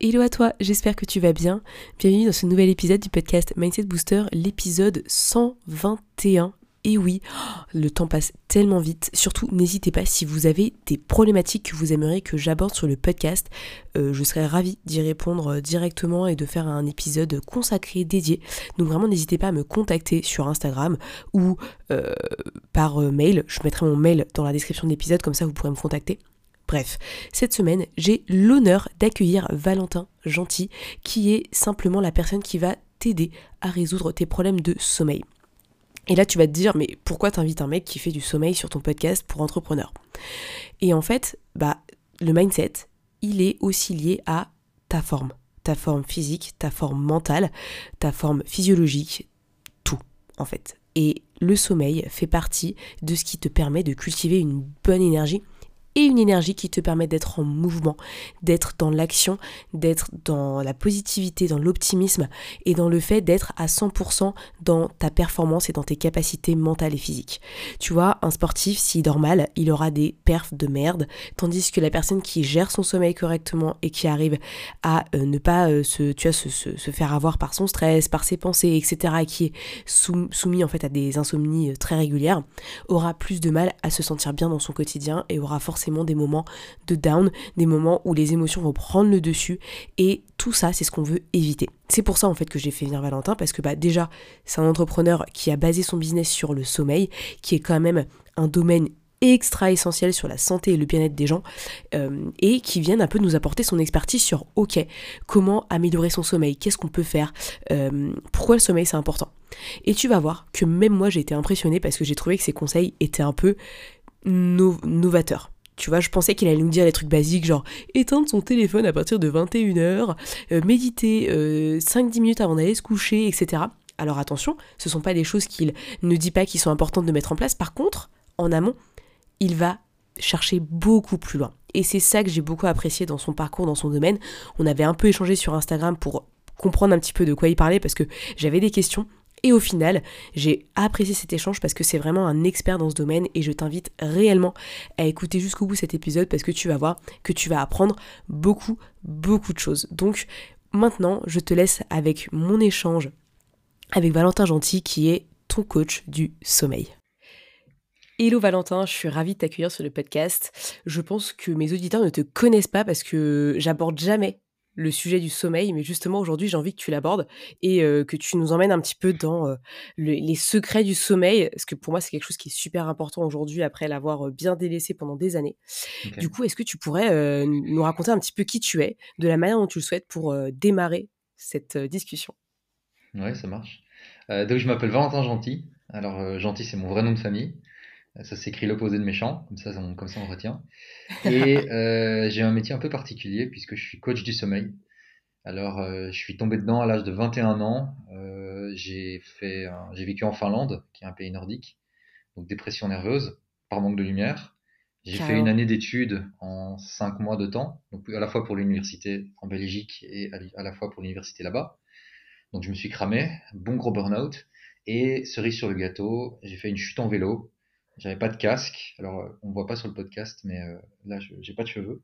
Hello à toi, j'espère que tu vas bien. Bienvenue dans ce nouvel épisode du podcast Mindset Booster, l'épisode 121. Et oui, le temps passe tellement vite. Surtout, n'hésitez pas si vous avez des problématiques que vous aimeriez que j'aborde sur le podcast. Euh, je serais ravie d'y répondre directement et de faire un épisode consacré, dédié. Donc vraiment, n'hésitez pas à me contacter sur Instagram ou euh, par euh, mail. Je mettrai mon mail dans la description de l'épisode, comme ça vous pourrez me contacter. Bref, cette semaine, j'ai l'honneur d'accueillir Valentin Gentil, qui est simplement la personne qui va t'aider à résoudre tes problèmes de sommeil. Et là, tu vas te dire, mais pourquoi t'invites un mec qui fait du sommeil sur ton podcast pour entrepreneur? Et en fait, bah, le mindset, il est aussi lié à ta forme. Ta forme physique, ta forme mentale, ta forme physiologique, tout, en fait. Et le sommeil fait partie de ce qui te permet de cultiver une bonne énergie et une énergie qui te permet d'être en mouvement, d'être dans l'action, d'être dans la positivité, dans l'optimisme et dans le fait d'être à 100% dans ta performance et dans tes capacités mentales et physiques. Tu vois, un sportif, s'il dort mal, il aura des perfs de merde, tandis que la personne qui gère son sommeil correctement et qui arrive à euh, ne pas euh, se, tu vois, se, faire avoir par son stress, par ses pensées, etc., et qui est soumis en fait à des insomnies euh, très régulières, aura plus de mal à se sentir bien dans son quotidien et aura forcément des moments de down, des moments où les émotions vont prendre le dessus. Et tout ça c'est ce qu'on veut éviter. C'est pour ça en fait que j'ai fait venir Valentin parce que bah déjà c'est un entrepreneur qui a basé son business sur le sommeil, qui est quand même un domaine extra essentiel sur la santé et le bien-être des gens euh, et qui viennent un peu nous apporter son expertise sur ok comment améliorer son sommeil qu'est-ce qu'on peut faire euh, pourquoi le sommeil c'est important. Et tu vas voir que même moi j'ai été impressionnée parce que j'ai trouvé que ses conseils étaient un peu novateurs tu vois, je pensais qu'il allait nous dire des trucs basiques, genre éteindre son téléphone à partir de 21h, euh, méditer 5-10 euh, minutes avant d'aller se coucher, etc. Alors attention, ce ne sont pas des choses qu'il ne dit pas qui sont importantes de mettre en place. Par contre, en amont, il va chercher beaucoup plus loin. Et c'est ça que j'ai beaucoup apprécié dans son parcours, dans son domaine. On avait un peu échangé sur Instagram pour comprendre un petit peu de quoi il parlait parce que j'avais des questions et au final, j'ai apprécié cet échange parce que c'est vraiment un expert dans ce domaine et je t'invite réellement à écouter jusqu'au bout cet épisode parce que tu vas voir que tu vas apprendre beaucoup, beaucoup de choses. Donc maintenant, je te laisse avec mon échange avec Valentin Gentil qui est ton coach du sommeil. Hello Valentin, je suis ravie de t'accueillir sur le podcast. Je pense que mes auditeurs ne te connaissent pas parce que j'aborde jamais le sujet du sommeil, mais justement aujourd'hui j'ai envie que tu l'abordes et euh, que tu nous emmènes un petit peu dans euh, les secrets du sommeil, parce que pour moi c'est quelque chose qui est super important aujourd'hui après l'avoir euh, bien délaissé pendant des années. Du coup, est-ce que tu pourrais nous raconter un petit peu qui tu es, de la manière dont tu le souhaites pour démarrer cette discussion? Ouais, ça marche. donc je m'appelle Valentin Gentil. Alors Gentil c'est mon vrai nom de famille. Ça s'écrit l'opposé de méchant, comme ça, on, comme ça on retient. Et euh, j'ai un métier un peu particulier puisque je suis coach du sommeil. Alors, euh, je suis tombé dedans à l'âge de 21 ans. Euh, j'ai fait, j'ai vécu en Finlande, qui est un pays nordique, donc dépression nerveuse par manque de lumière. J'ai fait une année d'études en 5 mois de temps, donc à la fois pour l'université en Belgique et à la fois pour l'université là-bas. Donc je me suis cramé, bon gros burn-out. Et cerise sur le gâteau, j'ai fait une chute en vélo j'avais pas de casque. Alors, euh, on voit pas sur le podcast, mais euh, là, j'ai pas de cheveux.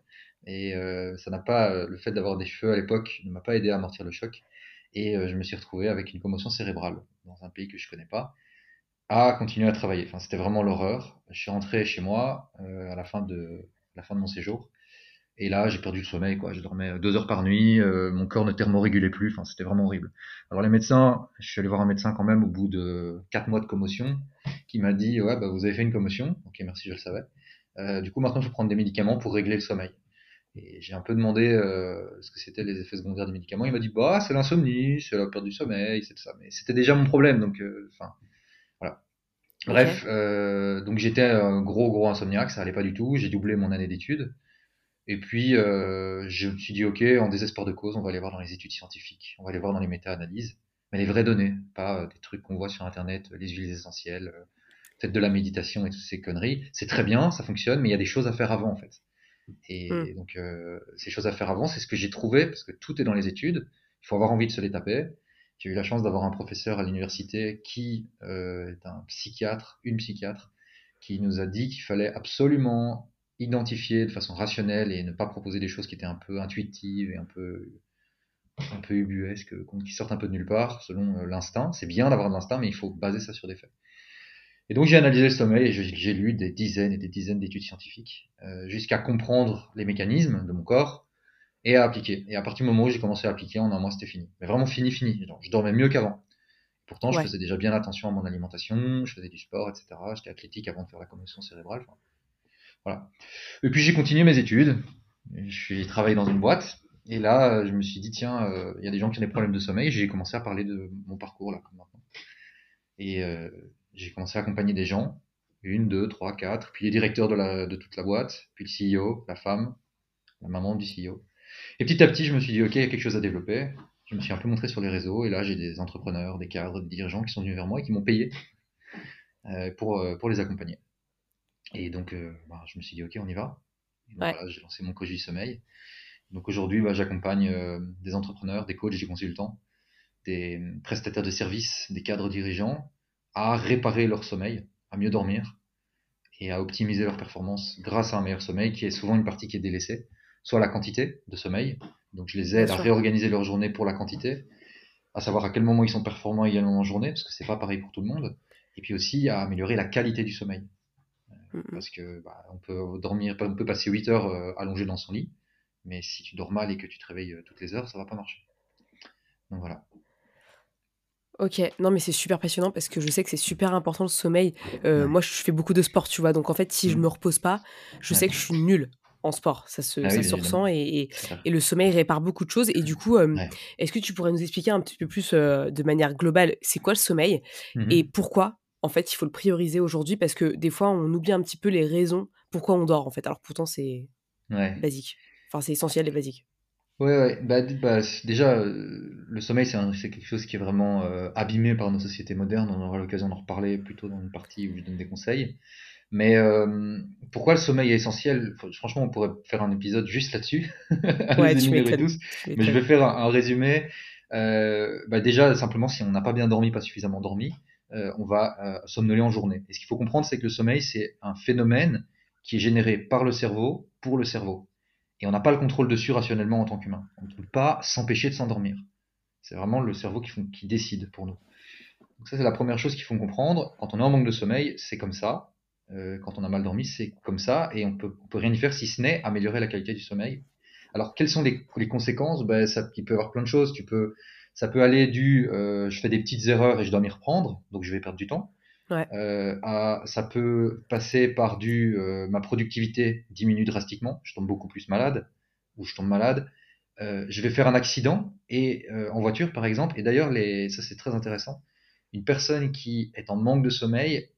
Et euh, ça n'a pas, le fait d'avoir des cheveux à l'époque ne m'a pas aidé à amortir le choc. Et je me suis retrouvé avec une commotion cérébrale dans un pays que je connais pas, à continuer à travailler. Enfin, c'était vraiment l'horreur. Je suis rentré chez moi à la fin de la fin de mon séjour. Et là, j'ai perdu le sommeil, quoi. Je dormais deux heures par nuit, mon corps ne thermorégulait plus. Enfin, c'était vraiment horrible. Alors les médecins, je suis allé voir un médecin quand même au bout de quatre mois de commotion qui m'a dit ouais bah vous avez fait une commotion. Ok merci je le savais. Euh, du coup maintenant je vais prendre des médicaments pour régler le sommeil. Et j'ai un peu demandé euh, ce que c'était les effets secondaires des médicaments. Il m'a dit bah c'est l'insomnie c'est la perte du sommeil c'est ça. Mais c'était déjà mon problème donc euh, enfin voilà. Bref donc j'étais un gros gros insomniaque ça allait pas du tout. J'ai doublé mon année d'études et puis je me suis dit ok en désespoir de cause on va aller voir dans les études scientifiques on va aller voir dans les méta-analyses mais les vraies données, pas des trucs qu'on voit sur Internet, les huiles essentielles, peut-être de la méditation et toutes ces conneries. C'est très bien, ça fonctionne, mais il y a des choses à faire avant en fait. Et mm. donc, euh, ces choses à faire avant, c'est ce que j'ai trouvé, parce que tout est dans les études. Il faut avoir envie de se les taper. J'ai eu la chance d'avoir un professeur à l'université qui euh, est un psychiatre, une psychiatre, qui nous a dit qu'il fallait absolument identifier de façon rationnelle et ne pas proposer des choses qui étaient un peu intuitives et un peu un peu ubuesques, qui sortent un peu de nulle part, selon euh, l'instinct. C'est bien d'avoir de l'instinct, mais il faut baser ça sur des faits. Et donc j'ai analysé le sommeil et j'ai lu des dizaines et des dizaines d'études scientifiques euh, jusqu'à comprendre les mécanismes de mon corps et à appliquer. Et à partir du moment où j'ai commencé à appliquer, en un mois c'était fini. Mais vraiment fini, fini. je dormais mieux qu'avant. Pourtant, je faisais déjà bien attention à mon alimentation, je faisais du sport, etc. J'étais athlétique avant de faire la commotion cérébrale. Voilà. Et puis j'ai continué mes études. Suis travaillé dans une boîte. Et là, je me suis dit, tiens, euh, il y a des gens qui ont des problèmes de sommeil. J'ai commencé à parler de mon parcours là. Et euh, j'ai commencé à accompagner des gens, une, deux, trois, quatre, puis les directeurs de, la, de toute la boîte, puis le CEO, la femme, la maman du CEO. Et petit à petit, je me suis dit, ok, il y a quelque chose à développer. Je me suis un peu montré sur les réseaux, et là, j'ai des entrepreneurs, des cadres, des dirigeants qui sont venus vers moi et qui m'ont payé euh, pour, euh, pour les accompagner. Et donc, euh, bah, je me suis dit, ok, on y va. j'ai lancé mon du sommeil. Donc aujourd'hui, bah, j'accompagne des entrepreneurs, des coachs, des consultants, des prestataires de services, des cadres dirigeants à réparer leur sommeil, à mieux dormir et à optimiser leur performance grâce à un meilleur sommeil qui est souvent une partie qui est délaissée, soit la quantité de sommeil. Donc je les aide à réorganiser leur journée pour la quantité, à savoir à quel moment ils sont performants également en journée, parce que c'est pas pareil pour tout le monde, et puis aussi à améliorer la qualité du sommeil. Parce que bah, on peut dormir, on peut passer 8 heures euh, allongé dans son lit, mais si tu dors mal et que tu te réveilles euh, toutes les heures, ça va pas marcher. Donc voilà. Ok, non mais c'est super passionnant parce que je sais que c'est super important le sommeil. Euh, moi je fais beaucoup de sport, tu vois, donc en fait si je mmh. me repose pas, je sais que je suis nulle en sport, ça se, ah ça ressent et, et, le sommeil répare beaucoup de choses. Et du coup, est-ce que tu pourrais nous expliquer un petit peu plus euh, de manière globale, c'est quoi le sommeil mmh et pourquoi en fait il faut le prioriser aujourd'hui Parce que des fois on oublie un petit peu les raisons pourquoi on dort en fait, alors pourtant c'est basique, enfin c'est essentiel et basique. Ouais, ouais. Bah, bah, déjà, euh, le sommeil, c'est quelque chose qui est vraiment euh, abîmé par nos sociétés modernes. On aura l'occasion d'en reparler plutôt dans une partie où je donne des conseils. Mais euh, pourquoi le sommeil est essentiel? Franchement, on pourrait faire un épisode juste là-dessus. Ouais, tu Mais je vais faire un, résumé. bah, déjà, simplement, si on n'a pas bien dormi, pas suffisamment dormi, on va somnoler en journée. Et ce qu'il faut comprendre, c'est que le sommeil, c'est un phénomène qui est généré par le cerveau pour le cerveau. Et on n'a pas le contrôle dessus rationnellement en tant qu'humain. On ne peut pas s'empêcher de s'endormir. C'est vraiment le cerveau qui, décide pour nous. Donc ça, c'est la première chose qu'il faut comprendre. Quand on est en manque de sommeil, c'est comme ça. Euh, quand on a mal dormi, c'est comme ça. Et on peut, peut rien y faire si ce n'est améliorer la qualité du sommeil. Alors, quelles sont les, les conséquences? Ben, ça, Il peut y avoir plein de choses. Tu peux, ça peut aller du euh, je fais des petites erreurs et je dois m'y reprendre, donc je vais perdre du temps. Euh, ça peut passer par du euh, ma productivité diminue drastiquement, je tombe beaucoup plus malade ou je tombe malade. Euh, je vais faire un accident et en voiture par exemple. Et d'ailleurs, les, ça c'est très intéressant. Une personne qui est en manque de sommeil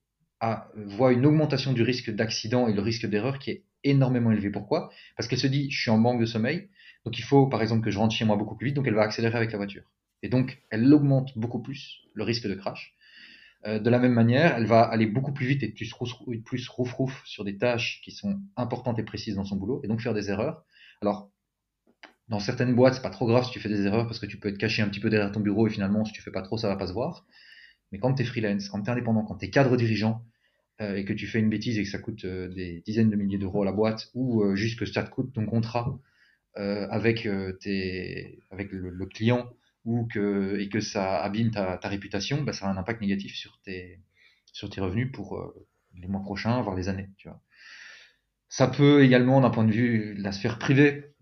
a, voit une augmentation du risque d'accident et le risque d'erreur qui est énormément élevé. Pourquoi? Parce qu'elle se dit je suis en manque de sommeil, donc il faut par exemple que je rentre chez moi beaucoup plus vite, donc elle va accélérer avec la voiture. Et donc elle augmente beaucoup plus le risque de crash. Euh, de la même manière, elle va aller beaucoup plus vite et plus, plus rouf rouf sur des tâches qui sont importantes et précises dans son boulot, et donc faire des erreurs. Alors, dans certaines boîtes, c'est pas trop grave si tu fais des erreurs parce que tu peux être caché un petit peu derrière ton bureau et finalement, si tu fais pas trop, ça va pas se voir. Mais quand tu es freelance, quand tu es indépendant, quand tu es cadre dirigeant euh, et que tu fais une bêtise et que ça coûte euh, des dizaines de milliers d'euros à la boîte ou juste que ça te coûte ton contrat avec le client ou que, et que ça abîme ta, ta réputation, bah, ça a un impact négatif sur tes, sur tes revenus pour euh, les mois prochains, voire les années. Tu vois. Ça peut également, d'un point de vue de la sphère privée,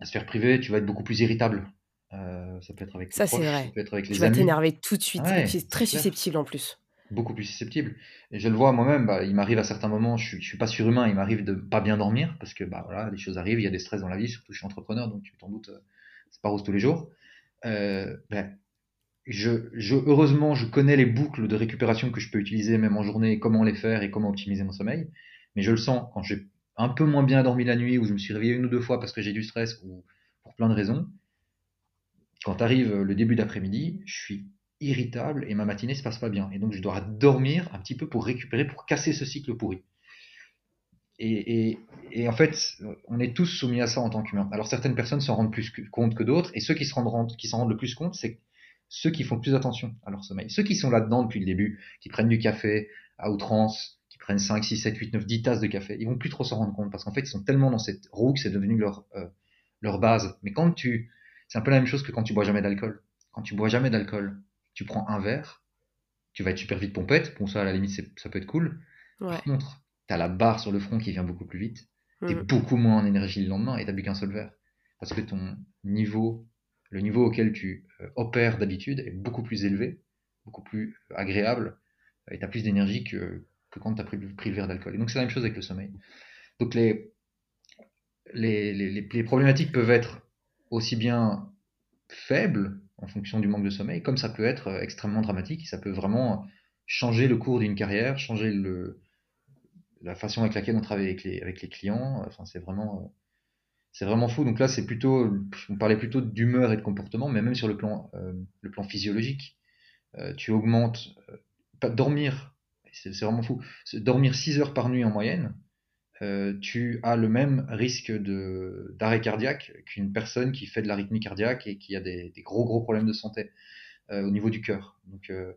la sphère privée, tu vas être beaucoup plus irritable. Euh, ça peut être avec ça, c'est vrai. Ça peut être avec les tu vas t'énerver tout de suite. et puis très susceptible en plus. Beaucoup plus susceptible. Et je le vois moi-même, bah, il m'arrive à certains moments, je suis, je suis pas surhumain, il m'arrive de pas bien dormir parce que bah, voilà, les choses arrivent, il y a des stress dans la vie, surtout je suis entrepreneur, donc tu t'en doutes, euh, c'est pas rose tous les jours. Euh, ben, heureusement, je connais les boucles de récupération que je peux utiliser même en journée, comment les faire et comment optimiser mon sommeil. Mais je le sens quand j'ai un peu moins bien dormi la nuit ou je me suis réveillé une ou deux fois parce que j'ai du stress ou pour plein de raisons. Quand arrive le début d'après-midi, je suis irritable et ma matinée se passe pas bien. Et donc je dois dormir un petit peu pour récupérer, pour casser ce cycle pourri. Et, en fait, on est tous soumis à ça en tant qu'humains. Alors certaines personnes s'en rendent plus compte que d'autres, et ceux qui s'en rendent, qui rendent le plus compte, c'est ceux qui font plus attention à leur sommeil. Ceux qui sont là-dedans depuis le début, qui prennent du café à outrance, qui prennent 5, 6, 7, 8, 9, 10 tasses de café, ils vont plus trop s'en rendre compte, parce qu'en fait, ils sont tellement dans cette roue que c'est devenu leur, euh, leur base. Mais quand tu... C'est un peu la même chose que quand tu bois jamais d'alcool. Quand tu bois jamais d'alcool, tu prends un verre, tu vas être super vite pompette, bon ça à la limite ça peut être cool. Par contre, t'as la barre sur le front qui vient beaucoup plus vite, t'es mm. beaucoup moins en énergie le lendemain et t'as bu qu'un seul verre. Parce que ton niveau, le niveau auquel tu euh, opères d'habitude est beaucoup plus élevé, beaucoup plus agréable, et t'as plus d'énergie que, que quand t'as pris, pris le verre d'alcool. Et donc c'est la même chose avec le sommeil. Donc les, les, les, les problématiques peuvent être aussi bien faibles en fonction du manque de sommeil, comme ça peut être euh, extrêmement dramatique, ça peut vraiment changer le cours d'une carrière, changer le, la façon avec laquelle on travaille avec les, avec les clients. Enfin, c'est vraiment, euh, c'est vraiment fou. Donc là, c'est plutôt, on parlait plutôt d'humeur et de comportement, mais même sur le plan, euh, le plan physiologique, tu augmentes, pas dormir, c'est vraiment fou, dormir 6 heures par nuit en moyenne, euh, tu as le même risque d'arrêt cardiaque qu'une personne qui fait de l'arythmie cardiaque et qui a des, gros gros problèmes de santé euh, au niveau du cœur. Donc, euh,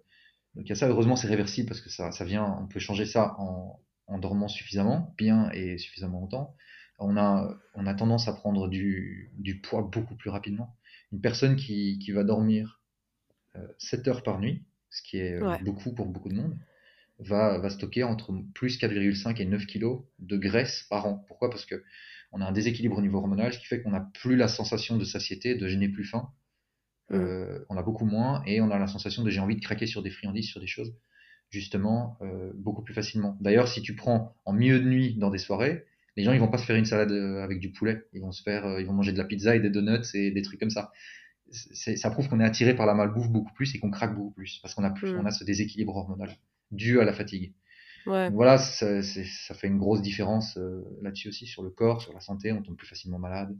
donc il y a ça, heureusement c'est réversible parce que ça, ça vient, on peut changer ça en, en, dormant suffisamment, bien et suffisamment longtemps. On a, on a tendance à prendre du, du poids beaucoup plus rapidement. Une personne qui, qui va dormir 7 heures par nuit, ce qui est beaucoup pour beaucoup de monde, va, va stocker entre plus 4,5 et 9 kg de graisse par an. Pourquoi? Parce que on a un déséquilibre au niveau hormonal, ce qui fait qu'on n'a plus la sensation de satiété, de je n'ai plus faim. Mm. Euh, on a beaucoup moins et on a la sensation de j'ai envie de craquer sur des friandises, sur des choses, justement, euh, beaucoup plus facilement. D'ailleurs, si tu prends en milieu de nuit dans des soirées, les gens ils vont pas se faire une salade euh, avec du poulet, ils vont se faire, ils vont manger de la pizza et des donuts et des trucs comme ça. Ça prouve qu'on est attiré par la malbouffe beaucoup plus et qu'on craque beaucoup plus parce qu'on a plus, mm. on a ce déséquilibre hormonal dû à la fatigue. Voilà, ça, ça, fait une grosse différence euh, là-dessus aussi, sur le corps, sur la santé, on tombe plus facilement malade, euh,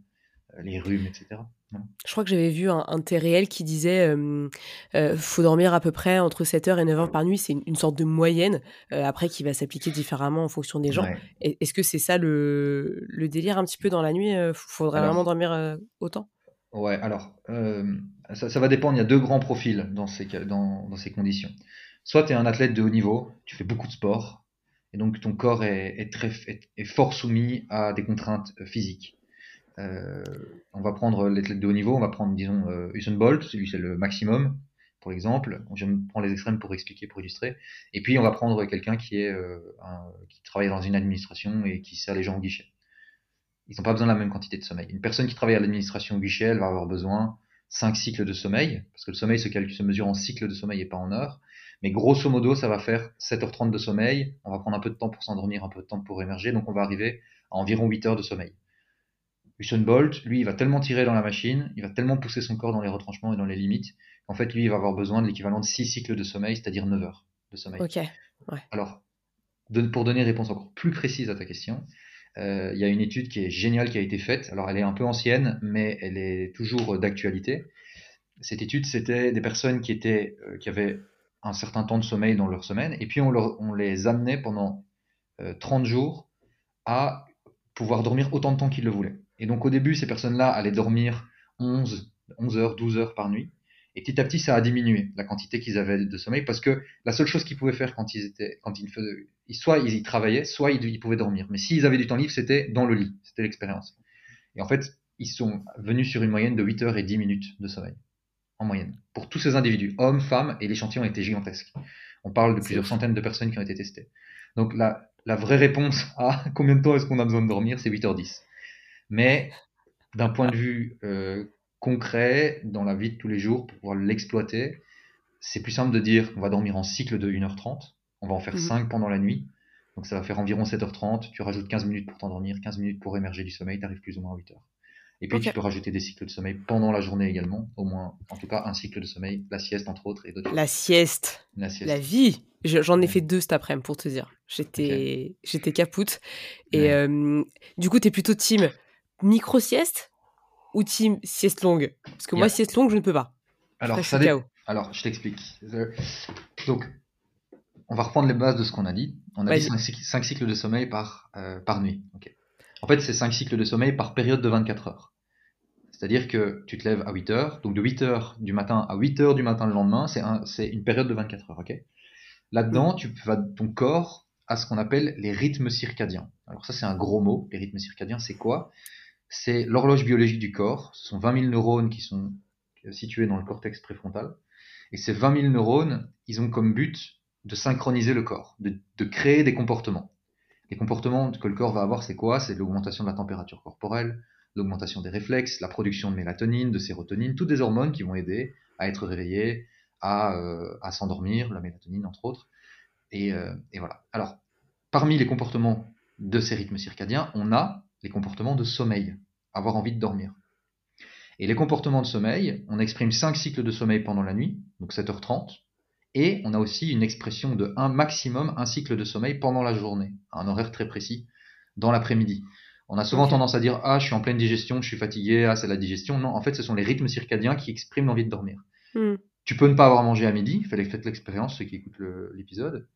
les rhumes, etc. Je crois que j'avais vu un, un réel qui disait euh, faut dormir à peu près entre 7h et 9h par nuit, c'est une, sorte de moyenne, après qui va s'appliquer différemment en fonction des gens. Est-ce que c'est ça le, le, délire un petit peu dans la nuit Il faudrait vraiment dormir autant? Ouais, alors ça, ça, va dépendre, il y a deux grands profils dans ces, dans, dans ces conditions soit tu es un athlète de haut niveau, tu fais beaucoup de sport, et donc ton corps est, très, est, fort soumis à des contraintes euh, physiques. Euh, on va prendre l'athlète de haut niveau, on va prendre, disons, euh, Usain Bolt, celui c'est le maximum, pour exemple. Je prends les extrêmes pour expliquer, pour illustrer. Et puis on va prendre quelqu'un qui est qui travaille dans une administration et qui sert les gens au guichet. Ils n'ont pas besoin de la même quantité de sommeil. Une personne qui travaille à l'administration au guichet, elle va avoir besoin 5 cycles de sommeil, parce que le sommeil se, calcule, se mesure en cycle de sommeil et pas en heures. Mais grosso modo, ça va faire 7h30 de sommeil. On va prendre un peu de temps pour s'endormir, un peu de temps pour émerger. Donc on va arriver à environ 8 heures de sommeil. Usain Bolt, lui, il va tellement tirer dans la machine, il va tellement pousser son corps dans les retranchements et dans les limites, qu'en fait, lui, il va avoir besoin de l'équivalent de 6 cycles de sommeil, c'est-à-dire 9 heures de sommeil. Ok. Alors, pour donner une réponse encore plus précise à ta question, euh, il y a une étude qui est géniale qui a été faite. Alors, elle est un peu ancienne, mais elle est toujours d'actualité. Cette étude, c'était des personnes qui étaient, euh, qui avaient un certain temps de sommeil dans leur semaine, et puis on, on les amenait pendant 30 euh, jours à pouvoir dormir autant de temps qu'ils le voulaient. Et donc au début, ces personnes-là allaient dormir 11, 11 heures, 12 heures par nuit, et petit à petit, ça a diminué la quantité qu'ils avaient de sommeil, parce que la seule chose qu'ils pouvaient faire quand ils étaient, quand ils faisaient, soit ils y travaillaient, soit ils, ils pouvaient dormir. Mais s'ils avaient du temps libre, c'était dans le lit, c'était l'expérience. Et en fait, ils sont venus sur une moyenne de 8 heures et 10 minutes de sommeil en moyenne, pour tous ces individus, hommes, femmes, et l'échantillon était gigantesque. On parle de plusieurs centaines de personnes qui ont été testées. Donc la, la vraie réponse à combien de temps est-ce qu'on a besoin de dormir, c'est 8h10. Mais d'un point de vue euh, concret, dans la vie de tous les jours, pour pouvoir l'exploiter, c'est plus simple de dire qu'on va dormir en cycle de 1h30, on va en faire 5 mhm. pendant la nuit, donc ça va faire environ 7h30, tu rajoutes 15 minutes pour t'endormir, 15 minutes pour émerger du sommeil, tu arrives plus ou moins à 8h. Et puis tu peux rajouter des cycles de sommeil pendant la journée également, au moins, en tout cas un cycle de sommeil, la sieste entre autres et d'autres. La sieste. La sieste. La vie. J'en ai fait deux cet après-midi pour te dire. J'étais j'étais capoute. Et euh, du coup, tu es plutôt team micro-sieste ou team sieste longue? Parce que moi, sieste longue, je ne peux pas. Alors, ça, Alors, je t'explique. Donc, on va reprendre les bases de ce qu'on a dit. On a dit 5, cycles de sommeil par, euh, par nuit. En fait, c'est 5 cycles de sommeil par période de 24 heures. C'est-à-dire que tu te lèves à 8 heures, donc de 8 heures du matin à 8 heures du matin le lendemain, c'est une période de 24 heures. Là-dedans, tu vas, ton corps a ce qu'on appelle les rythmes circadiens. Alors ça, c'est un gros mot. Les rythmes circadiens, c'est quoi? C'est l'horloge biologique du corps. Ce sont 20 000 neurones qui sont situés dans le cortex préfrontal. Et ces 20 000 neurones, ils ont comme but de synchroniser le corps, de, créer des comportements. Les comportements que le corps va avoir, c'est quoi? C'est l'augmentation de la température corporelle, l'augmentation des réflexes, la production de mélatonine, de sérotonine, toutes des hormones qui vont aider à être réveillé, à, euh, s'endormir, la mélatonine entre autres. Euh, et, voilà. Alors, parmi les comportements de ces rythmes circadiens, on a les comportements de sommeil, avoir envie de dormir. Et les comportements de sommeil, on exprime 5 cycles de sommeil pendant la nuit, donc 7h30, et on a aussi une expression de un maximum, un cycle de sommeil pendant la journée, à un horaire très précis, dans l'après-midi. On a souvent tendance à dire Ah, je suis en pleine digestion, je suis fatigué, ah, c'est la digestion. Non, en fait, ce sont les rythmes circadiens qui expriment l'envie de dormir. Hmm. Tu peux ne pas avoir mangé à midi, que l'expérience, ceux qui écoutent l'épisode.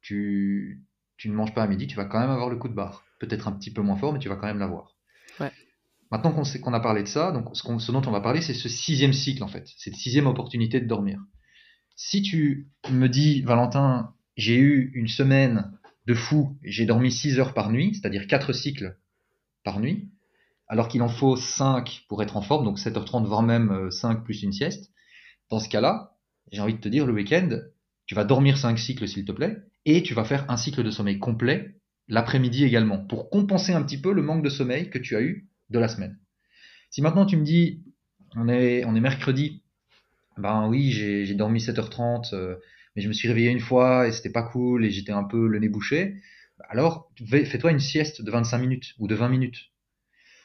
Tu, tu ne manges pas à midi, tu vas quand même avoir le coup de barre. Peut-être un petit peu moins fort, mais tu vas quand même l'avoir. Maintenant qu'on a parlé de ça, donc ce, ce, dont on va parler, c'est ce sixième cycle en fait. C'est la sixième opportunité de dormir. Si tu me dis, Valentin, j'ai eu une semaine de fou, j'ai dormi 6 heures par nuit, c'est-à-dire 4 cycles par nuit, alors qu'il en faut 5 pour être en forme, donc 7h30, voire même 5 euh, plus une sieste. Dans ce cas-là, j'ai envie de te dire, le week-end, tu vas dormir 5 cycles s'il te plaît, et tu vas faire un cycle de sommeil complet l'après-midi également, pour compenser un petit peu le manque de sommeil que tu as eu de la semaine. Si maintenant tu me dis, on est, mercredi, ben oui, j'ai dormi 7h30, euh, mais je me suis réveillé une fois et c'était pas cool et j'étais un peu le nez bouché, alors fais-toi une sieste de 25 minutes ou de 20 minutes.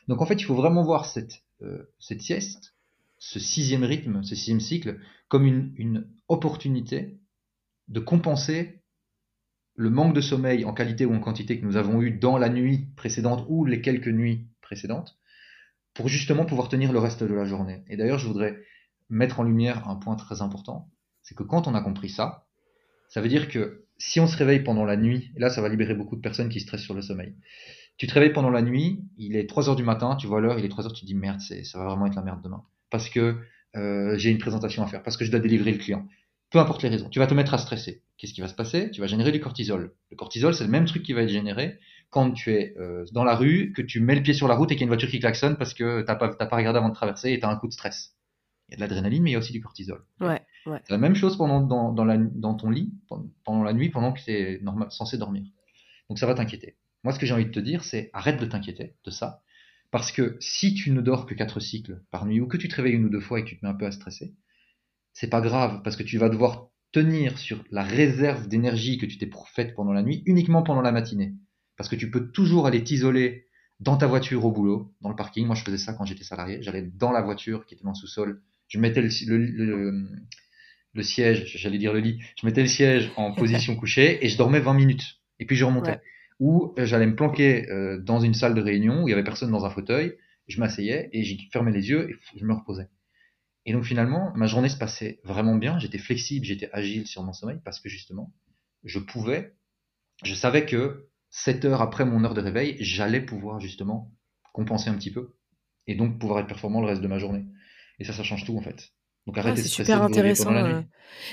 Donc en fait, il faut vraiment voir cette, euh, cette sieste, ce sixième rythme, ce sixième cycle, comme une opportunité de compenser le manque de sommeil en qualité ou en quantité que nous avons eu dans la nuit précédente ou les quelques nuits précédentes, pour justement pouvoir tenir le reste de la journée. Et d'ailleurs, je voudrais mettre en lumière un point très important, c'est que quand on a compris ça, ça veut dire que si on se réveille pendant la nuit, et là ça va libérer beaucoup de personnes qui stressent sur le sommeil, tu te réveilles pendant la nuit, il est 3 heures du matin, tu vois l'heure, il est 3 heures, tu te dis merde, ça va vraiment être la merde demain. Parce que euh, j'ai une présentation à faire, parce que je dois délivrer le client. Peu importe les raisons, tu vas te mettre à stresser. Qu'est-ce qui va se passer? Tu vas générer du cortisol. Le cortisol, c'est le même truc qui va être généré quand tu es euh, dans la rue, que tu mets le pied sur la route et qu'il y a une voiture qui klaxonne parce que t'as pas, pas regardé avant de traverser et tu as un coup de stress. Il y a de l'adrénaline, mais il y a aussi du cortisol. Ouais, C'est la même chose pendant, dans, dans, la, dans ton lit, pendant la nuit, pendant que tu es censé dormir. Donc ça va t'inquiéter. Moi, ce que j'ai envie de te dire, c'est arrête de t'inquiéter de ça. Parce que si tu ne dors que 4 cycles par nuit, ou que tu te réveilles une ou deux fois et que tu te mets un peu à stresser, c'est pas grave, parce que tu vas devoir tenir sur la réserve d'énergie que tu t'es faite pendant la nuit, uniquement pendant la matinée. Parce que tu peux toujours aller t'isoler dans ta voiture au boulot, dans le parking. Moi, je faisais ça quand j'étais salarié. J'allais dans la voiture qui était dans le sous-sol je mettais le, le, siège, j'allais dire le lit, je mettais le siège en position couchée et je dormais 20 minutes. Et puis je remontais. Ou euh, j'allais me planquer euh, dans une salle de réunion où il y avait personne dans un fauteuil, je m'asseyais et j'y fermais les yeux et je me reposais. Et donc finalement, ma journée se passait vraiment bien, j'étais flexible, j'étais agile sur mon sommeil parce que justement, je pouvais, je savais que 7 heures après mon heure de réveil, j'allais pouvoir justement compenser un petit peu et donc pouvoir être performant le reste de ma journée. Et ça, ça change tout en fait. Donc arrête ah, C'est super intéressant. Euh.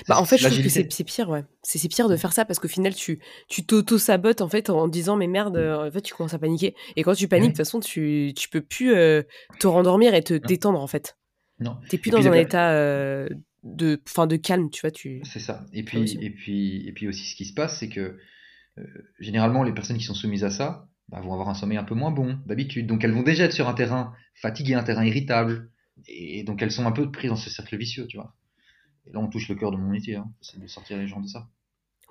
Bah, en fait, je trouve que c'est pire, ouais. C'est pire de faire ça parce qu'au final, tu tu t'auto-sabotes en fait en disant mais merde, euh, en fait, tu commences à paniquer. Et quand tu paniques, de toute façon, tu, tu peux plus euh, te rendormir et te détendre en fait. Non. T'es plus dans un état de, fin, de calme, tu vois. Tu... C'est ça. Et puis, et, puis, et puis aussi, ce qui se passe, c'est que généralement, les personnes qui sont soumises à ça bah, vont avoir un sommeil un peu moins bon d'habitude. Donc elles vont déjà être sur un terrain fatigué, un terrain irritable et donc elles sont un peu prises dans ce cercle vicieux, tu vois. Et là, on touche le cœur de mon métier, hein. c'est de sortir les gens de ça.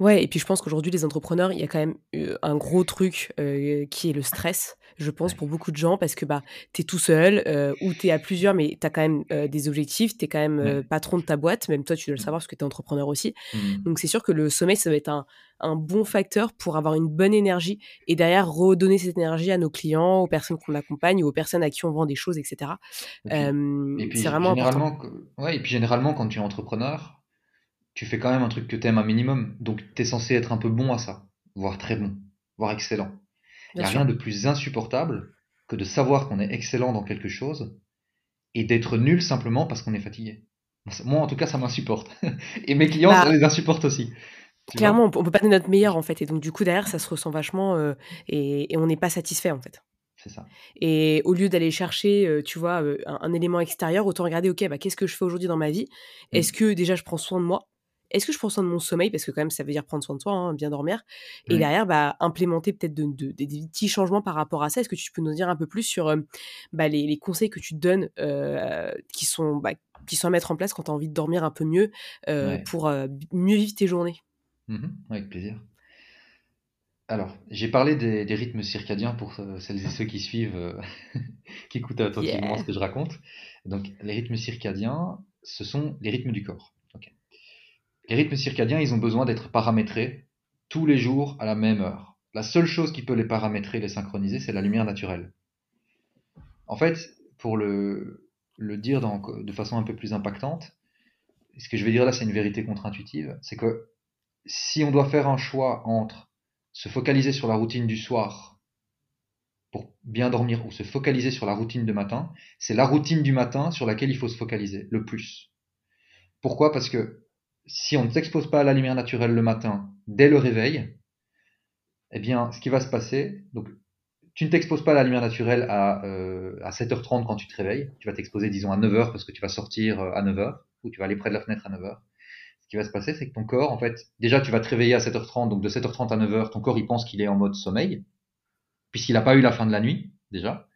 Ouais, et puis je pense qu'aujourd'hui, les entrepreneurs, il y a quand même un gros truc euh, qui est le stress, je pense, pour beaucoup de gens, parce que bah, tu es tout seul euh, ou tu es à plusieurs, mais tu as quand même des objectifs, tu es quand même patron de ta boîte, même toi, tu dois le mmh. savoir parce que tu es entrepreneur aussi. Mmh. Donc c'est sûr que le sommeil, ça va être un, un bon facteur pour avoir une bonne énergie et derrière redonner cette énergie à nos clients, aux personnes qu'on accompagne ou aux personnes à qui on vend des choses, etc. et puis, c'est vraiment généralement, ouais, et puis généralement, quand tu es entrepreneur, tu fais quand même un truc que tu aimes un minimum. Donc tu es censé être un peu bon à ça, voire très bon, voire excellent. Il n'y a rien de plus insupportable que de savoir qu'on est excellent dans quelque chose et d'être nul simplement parce qu'on est fatigué. Moi, en tout cas, ça m'insupporte. et mes clients, bah ça les insupporte aussi. Clairement, on peut pas donner notre meilleur en fait. Et donc, du coup, derrière, ça se ressent vachement euh, et, on n'est pas satisfait en fait. C'est ça. Et au lieu d'aller chercher, euh, tu vois, euh, un, élément extérieur, autant regarder, ok, bah, qu'est-ce que je fais aujourd'hui dans ma vie? Mmh. Est-ce que déjà je prends soin de moi? Est-ce que je prends soin de mon sommeil? Parce que quand même, ça veut dire prendre soin de soi, hein, bien dormir. Et derrière, bah, implémenter peut-être de, des petits changements par rapport à ça. Est-ce que tu peux nous dire un peu plus sur bah, les, conseils que tu te donnes qui, sont, bah, qui sont à mettre en place quand tu as envie de dormir un peu mieux pour mieux vivre tes journées? Mmh Avec plaisir. Alors, j'ai parlé des, rythmes circadiens pour celles et ceux qui suivent, qui écoutent attentivement ce que je raconte. Donc, les rythmes circadiens, ce sont les rythmes du corps. Les rythmes circadiens, ils ont besoin d'être paramétrés tous les jours à la même heure. La seule chose qui peut les paramétrer, les synchroniser, c'est la lumière naturelle. En fait, pour le, dire de façon un peu plus impactante, ce que je vais dire là, c'est une vérité contre-intuitive, c'est que si on doit faire un choix entre se focaliser sur la routine du soir pour bien dormir ou se focaliser sur la routine de matin, c'est la routine du matin sur laquelle il faut se focaliser le plus. Pourquoi? Parce que si on ne s'expose pas à la lumière naturelle le matin, dès le réveil, eh bien, ce qui va se passer, donc, tu ne t'exposes pas à la lumière naturelle à, euh, à 7h30 quand tu te réveilles. Tu vas t'exposer, disons, à 9h parce que tu vas sortir euh, à 9h ou tu vas aller près de la fenêtre à 9h. Ce qui va se passer, c'est que ton corps, en fait, déjà, tu vas te réveiller à 7h30, donc de 7h30 à 9h, ton corps, il pense qu'il est en mode sommeil, puisqu'il n'a pas eu la fin de la nuit, déjà,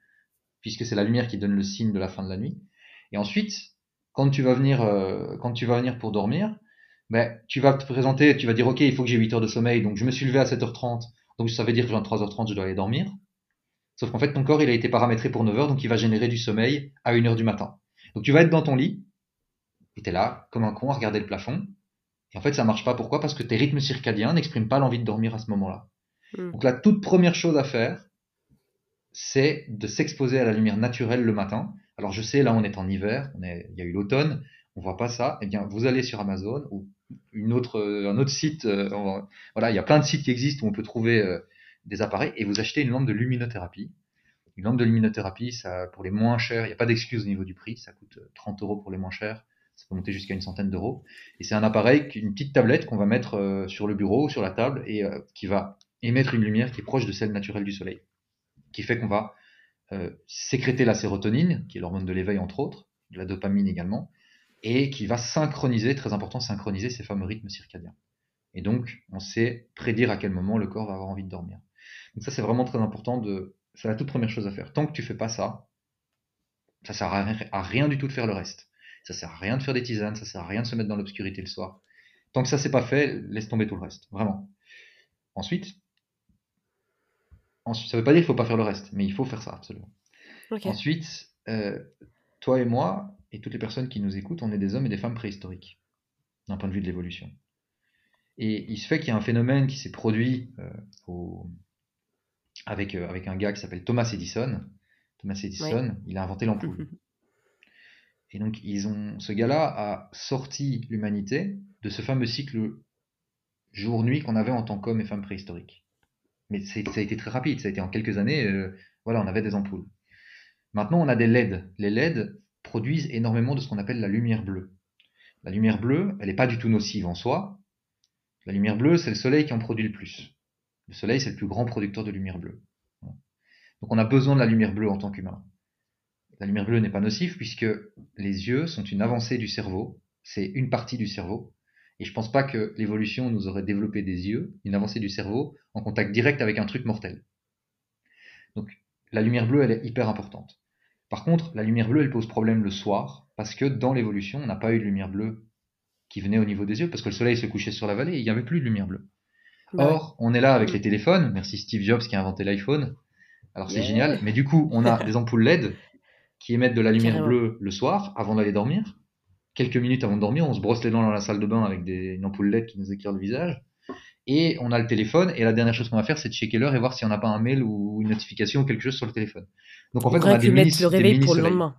puisque c'est la lumière qui donne le signe de la fin de la nuit. Et ensuite, quand tu vas venir, euh, quand tu vas venir pour dormir, ben, tu vas te présenter, tu vas dire, OK, il faut que j'ai 8 heures de sommeil, donc je me suis levé à 7h30, donc ça veut dire que à 3h30, je dois aller dormir. Sauf qu'en fait, ton corps, il a été paramétré pour 9 heures, donc il va générer du sommeil à 1 heure du matin. Donc tu vas être dans ton lit, et es là, comme un con, à regarder le plafond. Et en fait, ça marche pas. Pourquoi? Parce que tes rythmes circadiens n'expriment pas l'envie de dormir à ce moment-là. Hmm. Donc la toute première chose à faire, c'est de s'exposer à la lumière naturelle le matin. Alors je sais, là on est en hiver, on est, il y a eu l'automne, on voit pas ça. Eh bien, vous allez sur Amazon ou une autre, euh, un autre site. Euh, voilà, il y a plein de sites qui existent où on peut trouver euh, des appareils et vous achetez une lampe de luminothérapie. Une lampe de luminothérapie, ça, pour les moins chers, il n'y a pas d'excuse au niveau du prix, ça coûte 30 euros pour les moins chers, ça peut monter jusqu'à une centaine d'euros. Et c'est un appareil, une petite tablette qu'on va mettre sur le bureau, sur la table, et qui va émettre une lumière qui est proche de celle naturelle du soleil. Qui fait qu'on va sécréter la sérotonine, qui est l'hormone de l'éveil entre autres, de la dopamine également, et qui va synchroniser, très important, synchroniser ces fameux rythmes circadiens. Et donc, on sait prédire à quel moment le corps va avoir envie de dormir. Donc ça, c'est vraiment très important de, c'est la toute première chose à faire. Tant que tu fais pas ça, ça sert à rien, du tout de faire le reste. Ça sert à rien de faire des tisanes, ça sert à rien de se mettre dans l'obscurité le soir. Tant que ça c'est pas fait, laisse tomber tout le reste, vraiment. Ensuite, ensuite ça veut pas dire qu'il faut pas faire le reste, mais il faut faire ça absolument. Ensuite, euh, toi et moi, et toutes les personnes qui nous écoutent, on est des hommes et des femmes préhistoriques, d'un point de vue de l'évolution. Et il se fait qu'il y a un phénomène qui s'est produit euh, avec, euh, avec un gars qui s'appelle Thomas Edison. Thomas Edison, il a inventé l'ampoule. et donc, ils ont, ce gars-là a sorti l'humanité de ce fameux cycle jour-nuit qu'on avait en tant qu'hommes et femmes préhistoriques. Mais ça a été très rapide, ça a été en quelques années, euh, voilà, on avait des ampoules. Maintenant, on a des LED. Les LED, produisent énormément de ce qu'on appelle la lumière bleue. La lumière bleue, elle n'est pas du tout nocive en soi. La lumière bleue, c'est le soleil qui en produit le plus. Le soleil, c'est le plus grand producteur de lumière bleue. Donc on a besoin de la lumière bleue en tant qu'humain. La lumière bleue n'est pas nocive puisque les yeux sont une avancée du cerveau, c'est une partie du cerveau. Et je pense pas que l'évolution nous aurait développé des yeux, une avancée du cerveau, en contact direct avec un truc mortel. Donc la lumière bleue, elle est hyper importante. Par contre, la lumière bleue, elle pose problème le soir, parce que dans l'évolution, on n'a pas eu de lumière bleue qui venait au niveau des yeux, parce que le soleil se couchait sur la vallée et il n'y avait plus de lumière bleue. Or, on est là avec les téléphones, merci Steve Jobs qui a inventé l'iPhone, alors c'est génial, mais du coup, on a des ampoules LED qui émettent de la lumière bleue le soir, avant d'aller dormir. Quelques minutes avant de dormir, on se brosse les dents dans la salle de bain avec des, une ampoule LED qui nous éclaire le visage et on a le téléphone, et la dernière chose qu'on va faire, c'est de checker l'heure et voir si on n'a pas un mail ou une notification ou quelque chose sur le téléphone. Donc en fait, on a des mini, le réveil pour le lendemain.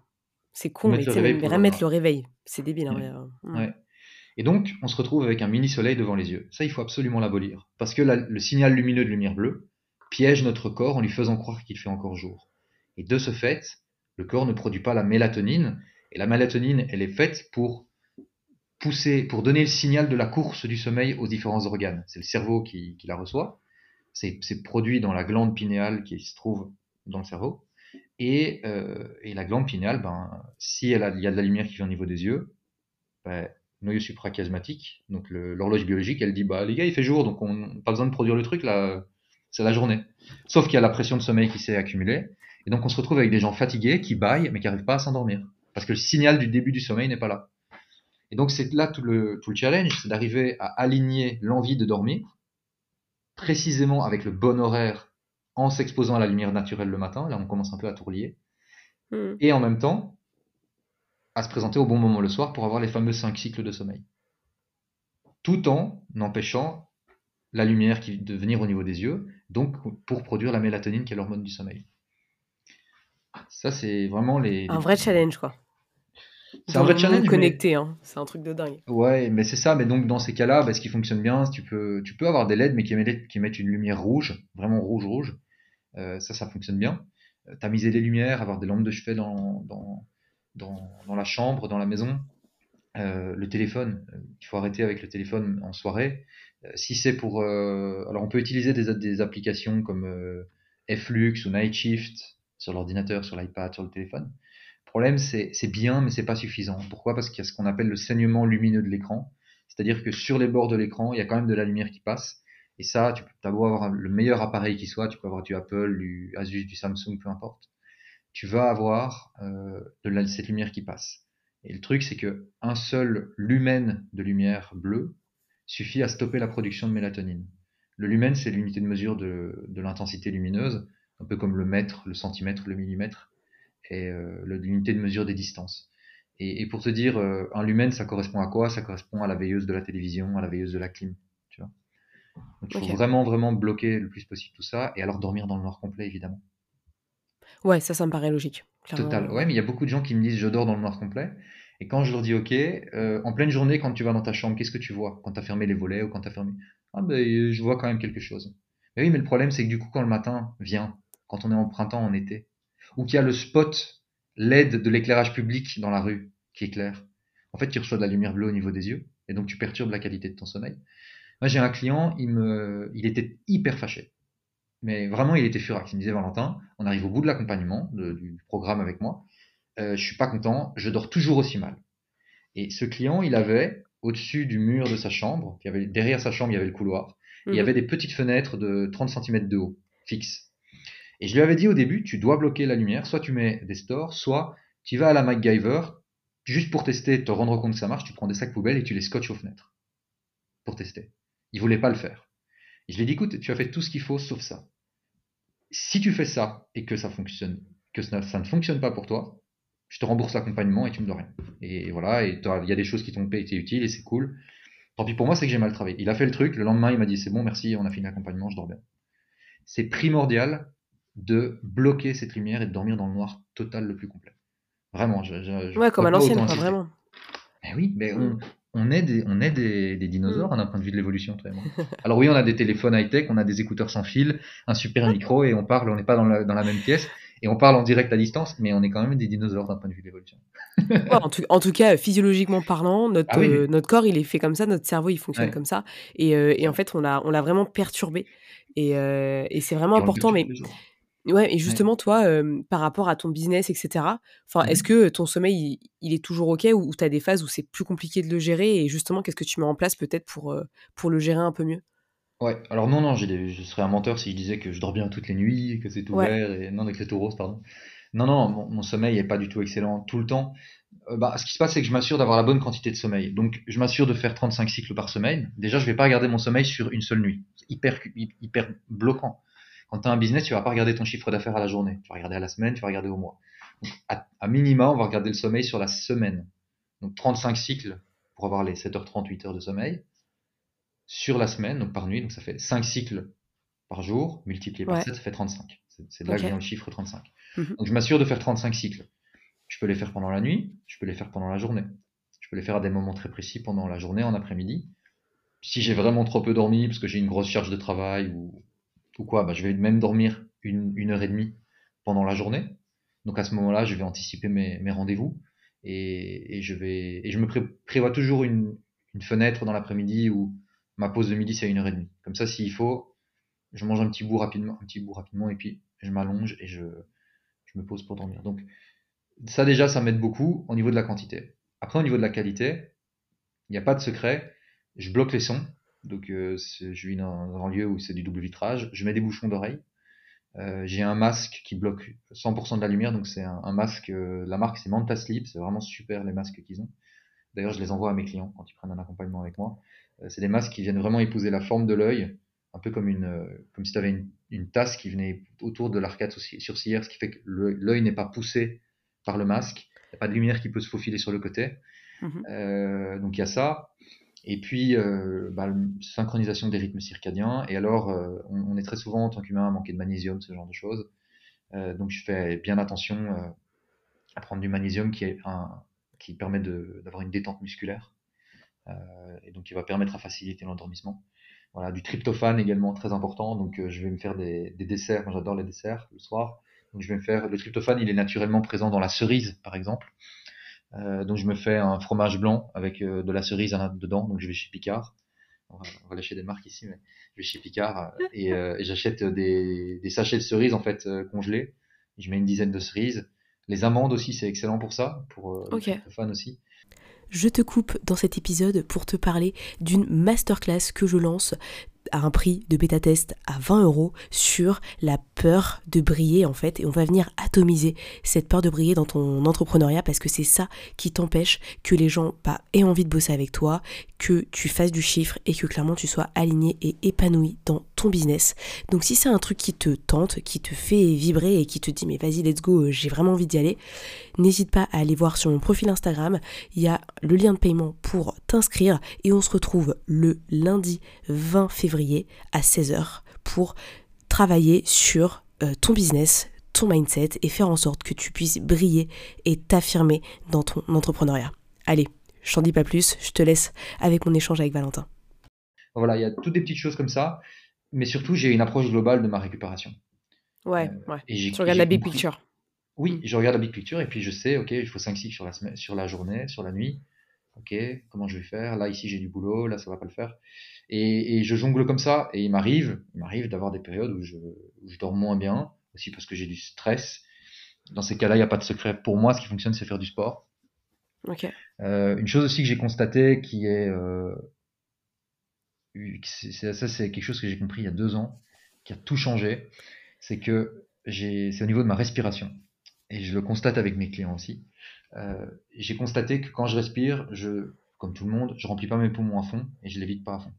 C'est con, mais, mettre le réveil, c'est débile. Hein, ouais. Et donc, on se retrouve avec un mini soleil devant les yeux. Ça, il faut absolument l'abolir. Parce que le signal lumineux de lumière bleue piège notre corps en lui faisant croire qu'il fait encore jour. Et de ce fait, le corps ne produit pas la mélatonine. Et la mélatonine, elle est faite pour pousser, pour donner le signal de la course du sommeil aux différents organes. C'est le cerveau qui, la reçoit. C'est produit dans la glande pinéale qui se trouve dans le cerveau. Et, euh, la glande pinéale, ben, si elle il y a de la lumière qui vient au niveau des yeux, ben, noyau suprachiasmatique, donc l'horloge biologique, elle dit bah les gars il fait jour donc on n'a pas besoin de produire le truc là, c'est la journée. Sauf qu'il y a la pression de sommeil qui s'est accumulée et donc on se retrouve avec des gens fatigués qui baillent mais qui n'arrivent pas à s'endormir parce que le signal du début du sommeil n'est pas là. Et donc c'est là tout le, tout le challenge, c'est d'arriver à aligner l'envie de dormir précisément avec le bon horaire en s'exposant à la lumière naturelle le matin. Là on commence un peu à tourlier. Hmm. Et en même temps, à se présenter au bon moment le soir pour avoir les fameux 5 cycles de sommeil. Tout en empêchant la lumière qui, de venir au niveau des yeux, donc pour produire la mélatonine qui est l'hormone du sommeil. Ça, c'est vraiment les. Un vrai challenge, quoi. C'est un vrai challenge. Connecté, hein. c'est un truc de dingue. Ouais, mais c'est ça. Mais donc, dans ces cas-là, bah, ce qui fonctionne bien, tu peux, tu peux avoir des LED, mais qui émettent, qui une lumière rouge, vraiment rouge-rouge. Euh, ça, ça fonctionne bien. Euh, tamiser les lumières, avoir des lampes de chevet dans, dans, dans, dans la chambre, dans la maison. Euh, le téléphone, euh, il faut arrêter avec le téléphone en soirée. Si c'est pour, alors on peut utiliser des, des applications comme Flux ou Night Shift sur l'ordinateur, sur l'iPad, sur le téléphone. Problème, c'est bien, mais c'est pas suffisant. Pourquoi? Parce qu'il y a ce qu'on appelle le saignement lumineux de l'écran. C'est-à-dire que sur les bords de l'écran, il y a quand même de la lumière qui passe. Et ça, tu peux avoir le meilleur appareil qui soit, tu peux avoir du Apple, du Asus, du Samsung, peu importe tu vas avoir euh, cette lumière qui passe. Et le truc, c'est que un seul lumen de lumière bleue suffit à stopper la production de mélatonine. Le lumen, c'est l'unité de mesure de l'intensité lumineuse, un peu comme le mètre, le centimètre, le millimètre, et euh, l'unité de mesure des distances. Et, et pour te dire, euh, un lumen, ça correspond à quoi? Ça correspond à la veilleuse de la télévision, à la veilleuse de la clim. Tu vois? Donc il faut vraiment, vraiment bloquer le plus possible tout ça, et alors dormir dans le noir complet, évidemment. Ouais, ça, ça me paraît logique. Total. Ouais, mais il y a beaucoup de gens qui me disent je dors dans le noir complet. Et quand je leur dis ok, euh, en pleine journée, quand tu vas dans ta chambre, qu'est-ce que tu vois? Quand tu as fermé les volets ou quand tu as fermé? Ah ben, je vois quand même quelque chose. Mais oui, mais le problème, c'est que du coup, quand le matin vient, quand on est en printemps, en été, ou qu'il y a le spot LED de l'éclairage public dans la rue qui éclaire, en fait, tu reçois de la lumière bleue au niveau des yeux, et donc tu perturbes la qualité de ton sommeil. Moi, j'ai un client, il, me, il était hyper fâché. Mais vraiment, il était furax. Il me disait, Valentin, on arrive au bout de l'accompagnement, du programme avec moi. Euh, je suis pas content, je dors toujours aussi mal. Et ce client, il avait, au-dessus du mur de sa chambre, il y avait, derrière sa chambre, il y avait le couloir, il y mhm. avait des petites fenêtres de 30 cm de haut, fixes. Et je lui avais dit au début, tu dois bloquer la lumière, soit tu mets des stores, soit tu vas à la MacGyver, juste pour tester, te rendre compte que ça marche, tu prends des sacs poubelles et tu les scotches aux fenêtres. Pour tester. Il voulait pas le faire. Je lui ai dit, écoute, tu as fait tout ce qu'il faut sauf ça si tu fais ça et que ça fonctionne, que ça, ne fonctionne pas pour toi, je te rembourse l'accompagnement et tu me dois rien. Et voilà, et il y a des choses qui t'ont été utiles et c'est cool. Tant pis pour moi, c'est que j'ai mal travaillé. Il a fait le truc, le lendemain, il m'a dit c'est bon, merci, on a fini l'accompagnement, je dors bien. C'est primordial de bloquer cette lumière et de dormir dans le noir total le plus complet. Vraiment. Je, ouais, comme à l'ancienne, vraiment. Mais oui, mais on, mm on est des, on est des, dinosaures mm. d'un point de vue de l'évolution, toi Alors oui, on a des téléphones high-tech, on a des écouteurs sans fil, un super micro et on parle, on n'est pas dans la, dans la, même pièce et on parle en direct à distance, mais on est quand même des dinosaures d'un point de vue de l'évolution. en, tout, cas, physiologiquement parlant, notre, ah euh, notre corps, il est fait comme ça, notre cerveau, il fonctionne comme ça. Et, euh, et, en fait, on l'a on vraiment perturbé. Et, euh, et c'est vraiment important, mais Ouais, et justement, toi, par rapport à ton business, etc., enfin, est-ce mmh que ton sommeil, il, est toujours OK ou, tu as des phases où c'est plus compliqué de le gérer Et justement, qu'est-ce que tu mets en place peut-être pour, pour le gérer un peu mieux? Ouais, alors non, non, je serais un menteur si je disais que je dors bien toutes les nuits, que c'est tout vert, et non, avec c'est tout rose, pardon. Non, non, mon, sommeil est pas du tout excellent tout le temps. bah, ce qui se passe, c'est que je m'assure d'avoir la bonne quantité de sommeil. Donc, je m'assure de faire 35 cycles par semaine. Déjà, je vais pas regarder mon sommeil sur une seule nuit. C'est hyper, hyper bloquant. Quand tu as un business, tu vas pas regarder ton chiffre d'affaires à la journée. Tu vas regarder à la semaine, tu vas regarder au mois. à, minima, on va regarder le sommeil sur la semaine. Donc 35 cycles pour avoir les 7h30, 8h de sommeil sur la semaine, donc par nuit. Donc ça fait 5 cycles par jour, multiplié par 7, ça fait 35. C'est de là que vient le chiffre 35. Mhm. Donc je m'assure de faire 35 cycles. Je peux les faire pendant la nuit, je peux les faire pendant la journée. Je peux les faire à des moments très précis pendant la journée, en après-midi. Si j'ai vraiment trop peu dormi, parce que j'ai une grosse charge de travail ou, ou quoi, bah, je vais même dormir une, une heure et demie pendant la journée. Donc à ce moment-là, je vais anticiper mes, mes rendez-vous et, et, je vais et je me prévois toujours une, une fenêtre dans l'après-midi où ma pause de midi c'est une heure et demie. Comme ça, s'il faut, je mange un petit bout rapidement, un petit bout rapidement et puis je m'allonge et je, je me pose pour dormir. Donc ça déjà, ça m'aide beaucoup au niveau de la quantité. Après, au niveau de la qualité, il n'y a pas de secret. Je bloque les sons. Donc, euh, je vis dans, un lieu où c'est du double vitrage. Je mets des bouchons d'oreille. Euh, j'ai un masque qui bloque 100% de la lumière. Donc, c'est un, masque. Euh, la marque, c'est Manta Sleep. C'est vraiment super les masques qu'ils ont. D'ailleurs, je les envoie à mes clients quand ils prennent un accompagnement avec moi. C'est des masques qui viennent vraiment épouser la forme de l'œil. Un peu comme, une, comme si tu avais une, une, tasse qui venait autour de l'arcade sourcilière, ce qui fait que l'œil n'est pas poussé par le masque. Il n'y a pas de lumière qui peut se faufiler sur le côté. Mmh euh, donc il y a ça. Et puis, euh, bah, synchronisation des rythmes circadiens. Et alors, euh, on, est très souvent en tant qu'humain à manquer de magnésium, ce genre de choses. Euh, donc je fais bien attention euh, à prendre du magnésium qui, est un, qui permet d'avoir une détente musculaire. et donc qui va permettre à faciliter l'endormissement. Voilà, du tryptophane également très important. Donc je vais me faire des, des desserts. Moi j'adore les desserts le soir. Donc je vais me faire le tryptophane, il est naturellement présent dans la cerise par exemple. Euh, donc je me fais un fromage blanc avec euh, de la cerise dedans. Donc je vais chez Picard. On va, on va, lâcher des marques ici, mais je vais chez Picard et, euh, et j'achète des, des, sachets de cerises en fait congelés. Je mets une dizaine de cerises. Les amandes aussi, c'est excellent pour ça, pour okay. le fan aussi. Je te coupe dans cet épisode pour te parler d'une masterclass que je lance à un prix de bêta test à 20 euros sur la peur de briller en fait. Et on va venir atomiser cette peur de briller dans ton entrepreneuriat parce que c'est ça qui t'empêche que les gens bah, aient envie de bosser avec toi, que tu fasses du chiffre et que clairement tu sois aligné et épanoui dans ton business. Donc si c'est un truc qui te tente, qui te fait vibrer et qui te dit mais vas-y let's go, j'ai vraiment envie d'y aller, n'hésite pas à aller voir sur mon profil Instagram, il y a le lien de paiement pour t'inscrire et on se retrouve le lundi 20 février à 16h pour travailler sur euh, ton business, ton mindset et faire en sorte que tu puisses briller et t'affirmer dans ton entrepreneuriat. Allez, je t'en dis pas plus, je te laisse avec mon échange avec Valentin. Voilà, il y a toutes des petites choses comme ça, mais surtout j'ai une approche globale de ma récupération. Ouais, euh, ouais. Et tu regardes la big compris... picture. Oui, je regarde la big picture et puis je sais, ok, il faut 5 cycles sur la, semaine, sur la journée, sur la nuit. Ok, comment je vais faire? Là, ici, j'ai du boulot, là, ça va pas le faire. Et, et je jongle comme ça. Et il m'arrive, il m'arrive d'avoir des périodes où je, où je dors moins bien, aussi parce que j'ai du stress. Dans ces cas-là, il n'y a pas de secret. Pour moi, ce qui fonctionne, c'est faire du sport. Euh, une chose aussi que j'ai constaté, qui est, euh, c'est, ça, c'est quelque chose que j'ai compris il y a deux ans, qui a tout changé, c'est que j'ai, c'est au niveau de ma respiration et je le constate avec mes clients aussi, euh, j'ai constaté que quand je respire, je, comme tout le monde, je remplis pas mes poumons à fond et je les vide pas à fond.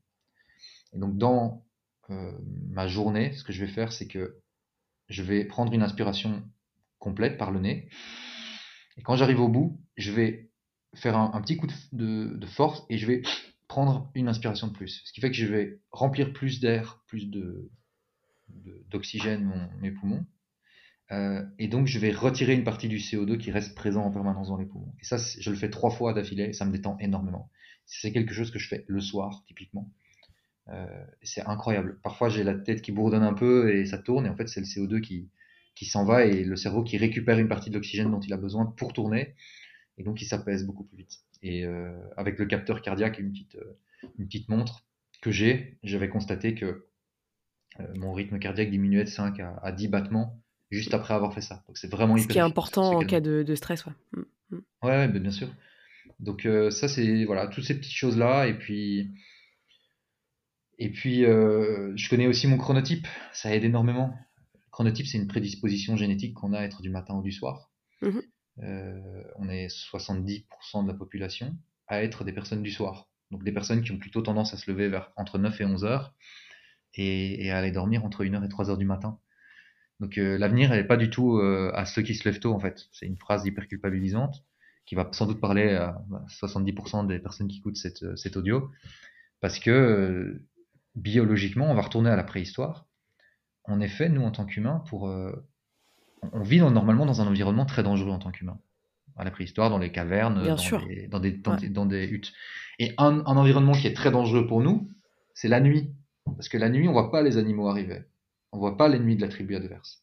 Et donc dans euh, ma journée, ce que je vais faire, c'est que je vais prendre une inspiration complète par le nez. Et quand j'arrive au bout, je vais faire un, petit coup de, force et je vais prendre une inspiration de plus. Ce qui fait que je vais remplir plus d'air, plus de d'oxygène mes poumons. Euh, et donc, je vais retirer une partie du CO2 qui reste présent en permanence dans les poumons. Et ça, je le fais trois fois d'affilée, ça me détend énormément. C'est quelque chose que je fais le soir, typiquement. Euh, c'est incroyable. Parfois, j'ai la tête qui bourdonne un peu et ça tourne, et en fait, c'est le CO2 qui, qui s'en va et le cerveau qui récupère une partie de l'oxygène dont il a besoin pour tourner, et donc il s'apaise beaucoup plus vite. Et euh, avec le capteur cardiaque, une petite, euh, une petite montre que j'ai, j'avais constaté que euh, mon rythme cardiaque diminuait de 5 à, à 10 battements juste après avoir fait ça. Donc c'est vraiment Ce qui est important en cas de, de, stress, ouais. Mmh. Ouais, bien sûr. Donc euh, ça c'est voilà toutes ces petites choses là et puis et puis euh, je connais aussi mon chronotype, ça aide énormément. Le chronotype c'est une prédisposition génétique qu'on a à être du matin ou du soir. Mmh. Euh, on est 70% de la population à être des personnes du soir. Donc des personnes qui ont plutôt tendance à se lever vers entre 9 et 11 heures et, et à aller dormir entre 1h et 3 heures du matin. Donc euh, l'avenir, elle n'est pas du tout à ceux qui se lèvent tôt, en fait. C'est une phrase hyper culpabilisante qui va sans doute parler à 70% des personnes qui écoutent cette, cet audio. Parce que biologiquement, on va retourner à la préhistoire. En effet, nous, en tant qu'humains, pour, on vit dans, normalement dans un environnement très dangereux en tant qu'humain. à la préhistoire, dans les cavernes, dans, des, dans, des, dans, Ouais. des, dans des huttes. Et un, un environnement qui est très dangereux pour nous, c'est la nuit. Parce que la nuit, on voit pas les animaux arriver. On voit pas l'ennemi de la tribu adverse.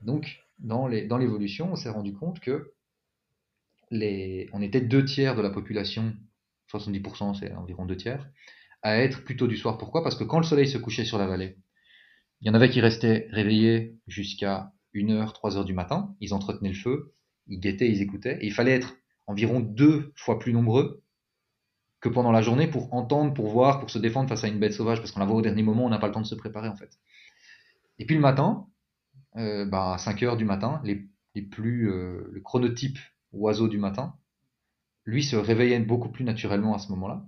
Donc, dans l'évolution, on s'est rendu compte que les, on était deux tiers de la population, 70% c'est environ deux tiers, à être plutôt du soir. Pourquoi? Parce que quand le soleil se couchait sur la vallée, il y en avait qui restaient réveillés jusqu'à 1h, 3h du matin, ils entretenaient le feu, ils guettaient, ils écoutaient, et il fallait être environ deux fois plus nombreux que pendant la journée pour entendre, pour voir, pour se défendre face à une bête sauvage, parce qu'on la voit au dernier moment, on n'a pas le temps de se préparer en fait. Et puis le matin, euh, bah, à 5 heures du matin, les, les plus, euh, le chronotype oiseau du matin, lui se réveillait beaucoup plus naturellement à ce moment-là,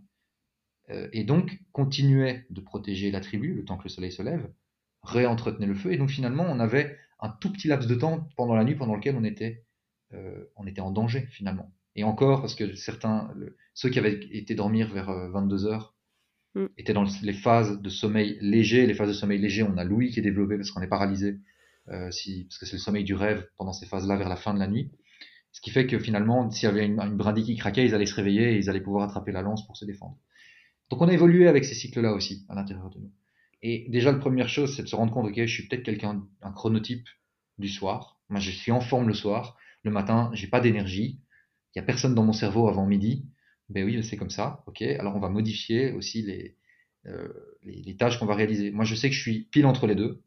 et donc continuait de protéger la tribu le temps que le soleil se lève, réentretenait le feu, et donc finalement on avait un tout petit laps de temps pendant la nuit pendant lequel on était, euh, on était en danger finalement. Et encore, parce que certains, le- ceux qui avaient été dormir vers 22 heures Mm. étaient dans les phases de sommeil léger. Les phases de sommeil léger, on a l'ouïe qui est développée parce qu'on est paralysé, euh, si, parce que c'est le sommeil du rêve pendant ces phases-là vers la fin de la nuit. Ce qui fait que finalement, s'il y avait une, une brindille qui craquait, ils allaient se réveiller et ils allaient pouvoir attraper la lance pour se défendre. Donc on a évolué avec ces cycles-là aussi à l'intérieur de nous. Et déjà, la première chose, c'est de se rendre compte, ok, je suis peut-être quelqu'un, un chronotype du soir. Moi, je suis en forme le soir. Le matin, j'ai pas d'énergie. Il y a personne dans mon cerveau avant midi. Ben oui, c'est comme ça. Ok. Alors on va modifier aussi les, euh, les, les tâches qu'on va réaliser. Moi, je sais que je suis pile entre les deux.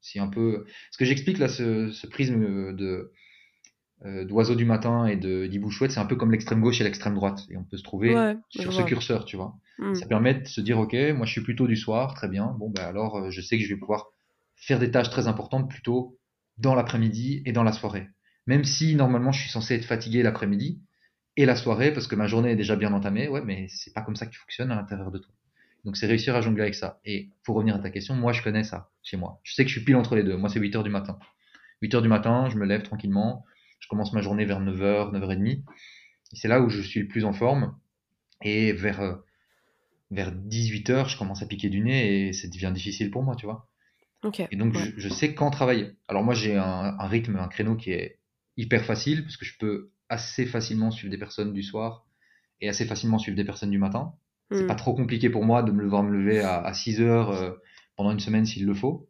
C'est un peu ce que j'explique là, ce, ce prisme de euh, d'oiseau du matin et de d'hibou chouette, c'est un peu comme l'extrême gauche et l'extrême droite. Et on peut se trouver Ouais, sur ce vois. curseur, tu vois. Mm. Ça permet de se dire, ok, moi je suis plutôt du soir, très bien. Bon, ben alors euh, je sais que je vais pouvoir faire des tâches très importantes plutôt dans l'après-midi et dans la soirée. Même si normalement je suis censé être fatigué l'après-midi et la soirée parce que ma journée est déjà bien entamée, ouais, mais c'est pas comme ça que tu fonctionnes à l'intérieur de toi. Donc c'est réussir à jongler avec ça. Et pour revenir à ta question, moi je connais ça chez moi. Je sais que je suis pile entre les deux. Moi c'est 8 heures du matin. 8 heures du matin, je me lève tranquillement, je commence ma journée vers 9h, 9h30. Et c'est là où je suis le plus en forme. Et vers, euh, vers 18h, je commence à piquer du nez et ça devient difficile pour moi, tu vois. Ok. Et donc, ouais. je, je sais quand travailler. Alors, moi, j'ai un, un rythme, un créneau qui est hyper facile, parce que je peux assez facilement suivre des personnes du soir et assez facilement suivre des personnes du matin. C'est pas trop compliqué pour moi de me devoir me lever à, à 6 heures euh, pendant une semaine s'il le faut.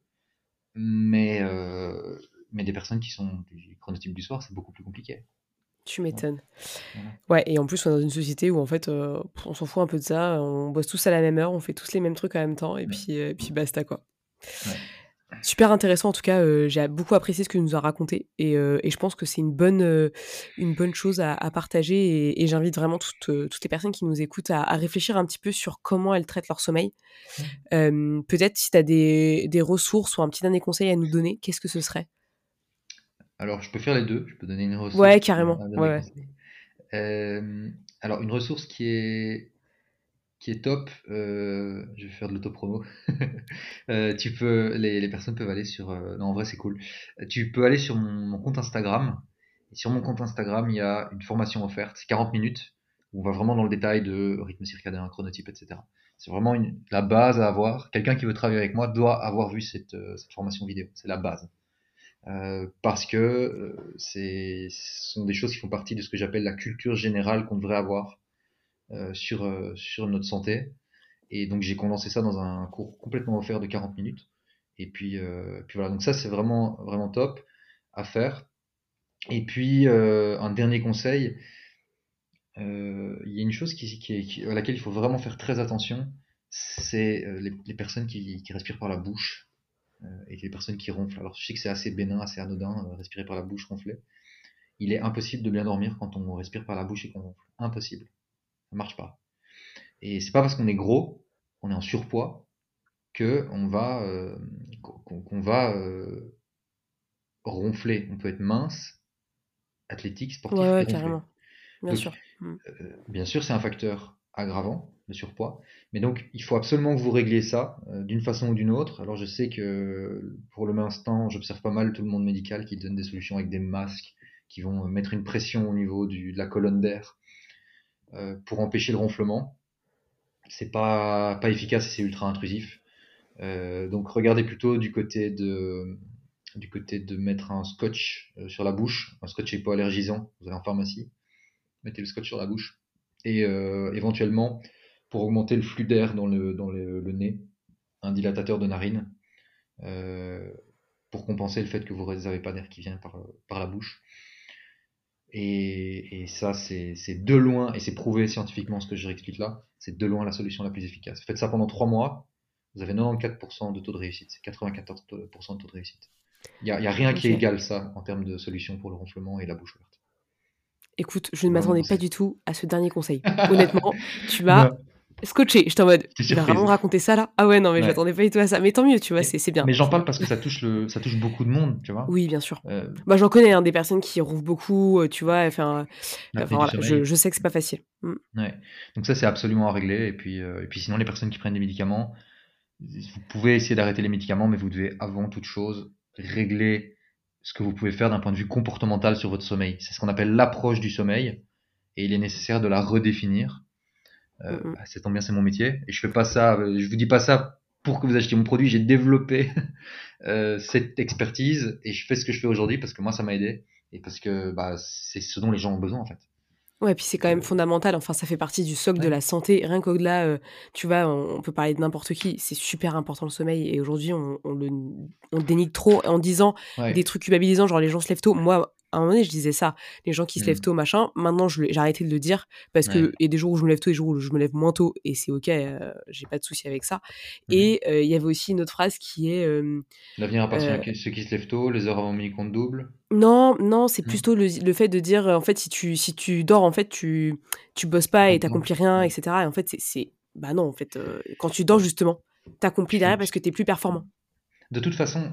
Mais, euh, mais des personnes qui sont du chronotype du soir, c'est beaucoup plus compliqué. Tu m'étonnes. Ouais, et en plus, on est dans une société où en fait, euh, on s'en fout un peu de ça. On bosse tous à la même heure, on fait tous les mêmes trucs en même temps, et Ouais. puis, euh, puis basta quoi. Ouais. Super intéressant en tout cas. euh, J'ai beaucoup apprécié ce que tu nous as raconté, et, euh, et je pense que c'est une bonne, une bonne chose à, à partager. Et, et j'invite vraiment toutes, toutes les personnes qui nous écoutent à, à réfléchir un petit peu sur comment elles traitent leur sommeil. Peut-être si tu as des, des ressources ou un petit dernier conseil à nous donner, qu'est-ce que ce serait? Alors, je peux faire les deux. Je peux donner une ressource. Ouais, carrément. Ouais, ouais. Euh, alors, une ressource qui est, qui est top, euh, je vais faire de l'autopromo. Euh, tu peux, les, les personnes peuvent aller sur. euh, non, en vrai, c'est cool. Tu peux aller sur mon, mon compte Instagram. Et sur mon compte Instagram, il y a une formation offerte, c'est 40 minutes, où on va vraiment dans le détail de rythme circadien, chronotype, etc. C'est vraiment une, la base à avoir. Quelqu'un qui veut travailler avec moi doit avoir vu cette, cette formation vidéo. C'est la base. Euh, parce que euh, ce sont des choses qui font partie de ce que j'appelle la culture générale qu'on devrait avoir euh, sur, sur notre santé. Et donc j'ai condensé ça dans un cours complètement offert de 40 minutes. Et puis, voilà, donc ça c'est vraiment, vraiment top à faire. Et puis un dernier conseil, il y a une chose à laquelle il faut vraiment faire très attention, c'est les, personnes qui, respirent par la bouche et les personnes qui ronflent. Alors je sais que c'est assez bénin, assez anodin, euh, respirer par la bouche, ronfler. Il est impossible de bien dormir quand on respire par la bouche et qu'on ronfle. Impossible. Ça marche pas. Et c'est pas parce qu'on est gros, on est en surpoids, que on va, euh, qu'on va euh, ronfler. On peut être mince, athlétique, sportif Ouais, ouais, carrément. Bien Donc, sûr. Mm. euh, bien sûr, c'est un facteur aggravant, surpoids. Mais donc, il faut absolument que vous régliez ça euh, d'une façon ou d'une autre. Alors, je sais que pour le instant, j'observe pas mal tout le monde médical qui donne des solutions avec des masques qui vont euh, mettre une pression au niveau de la colonne d'air euh, pour empêcher le ronflement. C'est pas, efficace et c'est ultra intrusif. Donc, regardez plutôt du côté de, du côté de mettre un scotch sur la bouche, un scotch hypoallergisant, vous allez en pharmacie, mettez le scotch sur la bouche, et éventuellement, pour augmenter le flux d'air dans, le, dans le, nez, un dilatateur de narine, pour compenser le fait que vous n'avez pas d'air qui vient par, par la bouche. Et, et ça, c'est de loin, et c'est prouvé scientifiquement ce que je réexplique là, c'est de loin la solution la plus efficace. Faites ça pendant 3 mois, vous avez 94% de taux de réussite, c'est 94% de taux de réussite. Il n'y a, y a, rien qui égale ça en termes de solution pour le ronflement et la bouche ouverte. Écoute, je ne m'attendais pas du tout à ce dernier conseil. Honnêtement, tu m'as scotché. J'étais en mode, tu vas vraiment raconter ça là Ah ouais, non, mais je j'attendais pas du tout à ça. Mais tant mieux, tu vois, c'est bien. Mais j'en parle parce que ça touche, le, ça touche beaucoup de monde, tu vois. Oui, bien sûr. Euh, bah, j'en connais hein, des personnes qui ronflent beaucoup, euh, tu vois. Enfin, voilà, je, je, sais que c'est pas facile. Mm. Ouais. Donc ça, c'est absolument à régler. Et puis, euh, et puis sinon, les personnes qui prennent des médicaments, vous pouvez essayer d'arrêter les médicaments, mais vous devez avant toute chose régler ce que vous pouvez faire d'un point de vue comportemental sur votre sommeil. C'est ce qu'on appelle l'approche du sommeil. Et il est nécessaire de la redéfinir euh, bah, c'est tant bien, c'est mon métier. Et je fais pas ça, euh, je vous dis pas ça pour que vous achetiez mon produit. J'ai développé euh, cette expertise et je fais ce que je fais aujourd'hui parce que moi, ça m'a aidé et parce que bah, c'est ce dont les gens ont besoin en fait. Ouais, puis c'est quand même fondamental. Enfin, ça fait partie du socle de la santé. Rien qu'au-delà, tu vois, on, peut parler de n'importe qui. C'est super important le sommeil. Et aujourd'hui, on, le on dénigre trop en disant des trucs culpabilisants, genre les gens se lèvent tôt. Moi, à un moment donné, je disais ça, les gens qui se lèvent mmh. tôt, machin. Maintenant, j'ai arrêté de le dire parce que il y a des jours où je me lève tôt et des jours où je me lève moins tôt et c'est ok, euh, j'ai pas de souci avec ça. Mmh. Et euh, il y avait aussi une autre phrase qui est L'avenir appartient à ceux qui se lèvent tôt, les heures avant midi comptent double? Non, non, c'est mmh. plutôt le, le, fait de dire en fait si tu si tu dors en fait tu tu bosses pas et t'accomplis rien, etc. Et en fait c'est bah non en fait euh, quand tu dors justement t'accomplis derrière parce que t'es plus performant de toute façon,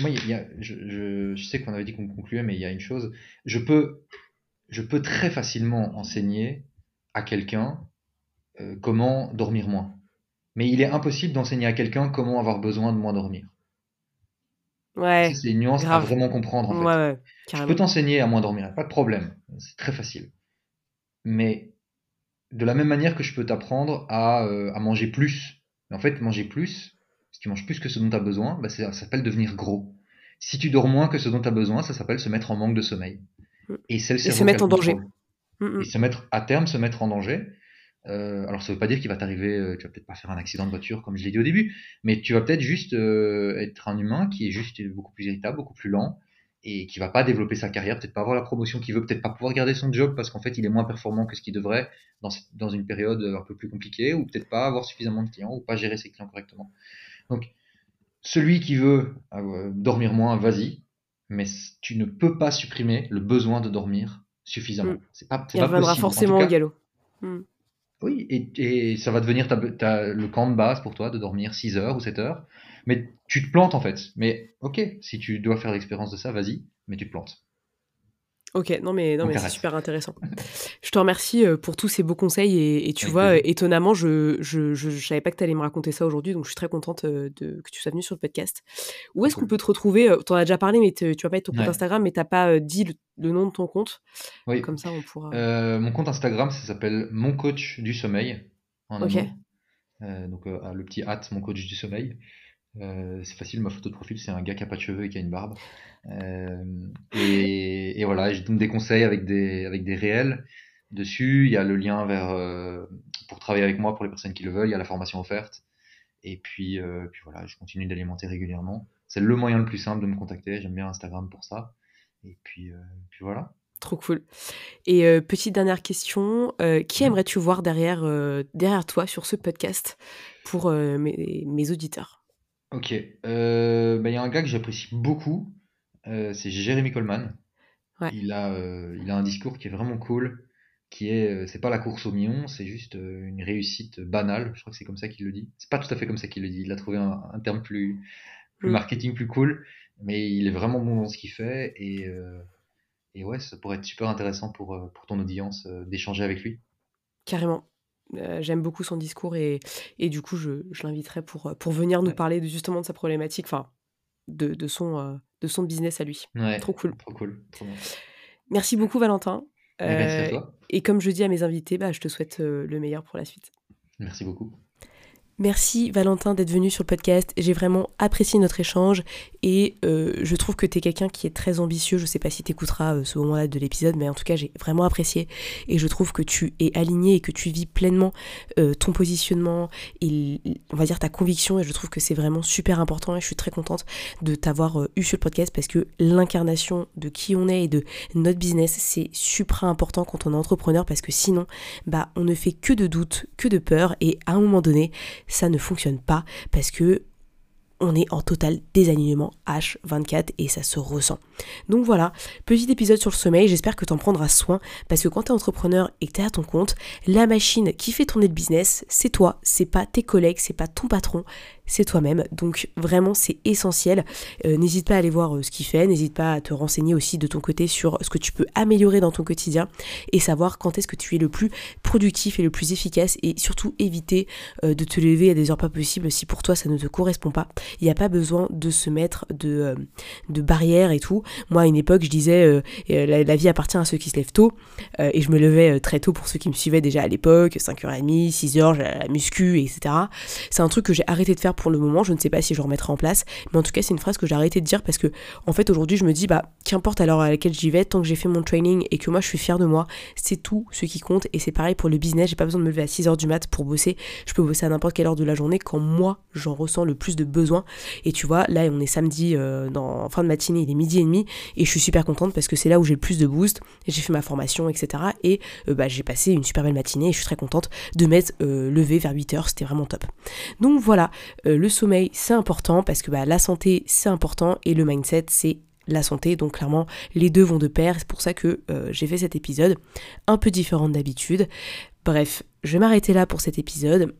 moi, y a, je, je, sais qu'on avait dit qu'on concluait, mais il y a une chose. Je peux, je peux très facilement enseigner à quelqu'un euh, comment dormir moins. Mais il est impossible d'enseigner à quelqu'un comment avoir besoin de moins dormir. Ouais. C'est une nuance à vraiment comprendre. En fait. ouais, je peux t'enseigner à moins dormir, pas de problème. C'est très facile. Mais de la même manière que je peux t'apprendre à, euh, à manger plus. Mais en fait, manger plus, si tu manges plus que ce dont tu as besoin, bah ça s'appelle devenir gros. Si tu dors moins que ce dont tu as besoin, ça s'appelle se mettre en manque de sommeil. Mm. Et, se mettre en danger. Mm, mm. Et se mettre, à terme, se mettre en danger. Euh, alors ça veut pas dire qu'il va t'arriver, euh, tu vas peut-être pas faire un accident de voiture comme je l'ai dit au début, mais tu vas peut-être juste euh, être un humain qui est juste beaucoup plus irritable, beaucoup plus lent et qui va pas développer sa carrière, peut-être pas avoir la promotion qu'il veut, peut-être pas pouvoir garder son job parce qu'en fait il est moins performant que ce qu'il devrait dans, dans une période un peu plus compliquée ou peut-être pas avoir suffisamment de clients ou pas gérer ses clients correctement. Donc, celui qui veut euh, dormir moins, vas-y, mais tu ne peux pas supprimer le besoin de dormir suffisamment. Mm. C'est pas, Il reviendra forcément au galop. Mm. Oui, et, ça va devenir le camp de base pour toi de dormir 6 heures ou 7 heures. Mais tu te plantes en fait. Mais ok, si tu dois faire l'expérience de ça, vas-y, mais tu te plantes. Ok, non mais, non, mais c'est super intéressant. je te remercie euh, pour tous ces beaux conseils et, tu vois, euh, étonnamment, je, je, je, savais pas que tu allais me raconter ça aujourd'hui, donc je suis très contente euh, de, que tu sois venue sur le podcast. Où est-ce qu'on peut te retrouver Tu en as déjà parlé, mais tu vas pas être ton compte Instagram, mais t'as pas dit le, nom de ton compte. Oui. Comme ça, on pourra. mon compte Instagram, ça s'appelle Mon Coach du Sommeil. ok. donc le petit hâte, Mon Coach du Sommeil. C'est facile, ma photo de profil, c'est un gars qui a pas de cheveux et qui a une barbe. Euh, et, voilà, je donne des conseils avec des, avec des réels dessus. Il y a le lien vers euh, pour travailler avec moi pour les personnes qui le veulent. Il y a la formation offerte. Et puis, euh, puis voilà, je continue d'alimenter régulièrement. C'est le moyen le plus simple de me contacter. J'aime bien Instagram pour ça. Et puis, puis voilà. Trop cool. Et petite dernière question, qui mmh. aimerais-tu voir derrière, derrière toi sur ce podcast pour mes, mes, auditeurs? Ok, bah, il y a un gars que j'apprécie beaucoup, euh, c'est Jérémy Coleman. Il, a, euh, il a un discours qui est vraiment cool, qui est, euh, c'est pas la course au million, c'est juste une réussite banale. Je crois que c'est comme ça qu'il le dit. C'est pas tout à fait comme ça qu'il le dit. Il a trouvé un, terme plus, plus mm. marketing, plus cool, mais il est vraiment bon dans ce qu'il fait et, et ouais, ça pourrait être super intéressant pour, pour ton audience d'échanger avec lui. Carrément. J'aime beaucoup son discours et, et du coup, je, je l'inviterai pour, pour venir nous parler de, justement de sa problématique, enfin, de, de son, de son business à lui. trop cool. Trop cool. Merci beaucoup, Valentin. merci à euh, toi. Et comme je dis à mes invités, bah, je te souhaite euh, le meilleur pour la suite. Merci beaucoup. Merci Valentin d'être venu sur le podcast. J'ai vraiment apprécié notre échange et euh, je trouve que tu es quelqu'un qui est très ambitieux. Je sais pas si tu écouteras euh, ce moment-là de l'épisode, mais en tout cas j'ai vraiment apprécié et je trouve que tu es aligné et que tu vis pleinement euh, ton positionnement et on va dire ta conviction et je trouve que c'est vraiment super important et je suis très contente de t'avoir eu sur le podcast parce que l'incarnation de qui on est et de notre business c'est super important quand on est entrepreneur parce que sinon bah on ne fait que de doutes, que de peur et à un moment donné ça ne fonctionne pas parce que on est en total désalignement H24 et ça se ressent. Donc voilà, petit épisode sur le sommeil, j'espère que tu en prendras soin parce que quand tu es entrepreneur et que tu es à ton compte, la machine qui fait tourner le business, c'est toi, c'est pas tes collègues, c'est pas ton patron, c'est toi-même. Donc vraiment, c'est essentiel. Euh, n'hésite pas à aller voir euh, ce qu'il fait, n'hésite pas à te renseigner aussi de ton côté sur ce que tu peux améliorer dans ton quotidien et savoir quand est-ce que tu es le plus productif et le plus efficace et surtout éviter euh, de te lever à des heures pas possibles si pour toi ça ne te correspond pas. Il n'y a pas besoin de se mettre de, de barrières et tout. Moi, à une époque, je disais la, vie appartient à ceux qui se lèvent tôt et je me levais très tôt pour ceux qui me suivaient déjà à l'époque, 5h30, 6h, la muscu, etc. C'est un truc que j'ai arrêté de faire pour le moment. Je ne sais pas si je remettrai en place. Mais en tout cas, c'est une phrase que j'ai arrêté de dire parce que, en fait, aujourd'hui, je me dis, bah, qu'importe à l'heure à laquelle j'y vais, tant que j'ai fait mon training et que moi, je suis fière de moi, c'est tout ce qui compte. Et c'est pareil pour le business. J'ai pas besoin de me lever à 6h du mat pour bosser. Je peux bosser à n'importe quelle heure de la journée quand moi, j'en ressens le plus de besoin. Et tu vois, là, on est samedi, euh, en fin de matinée, il est midi et demi. Et je suis super contente parce que c'est là où j'ai le plus de boost. J'ai fait ma formation, etc. Et euh, bah, j'ai passé une super belle matinée et je suis très contente de m'être euh, levée vers 8h. C'était vraiment top. Donc voilà, euh, le sommeil c'est important parce que bah, la santé c'est important et le mindset c'est la santé. Donc clairement, les deux vont de pair. C'est pour ça que euh, j'ai fait cet épisode un peu différent d'habitude. Bref, je vais m'arrêter là pour cet épisode.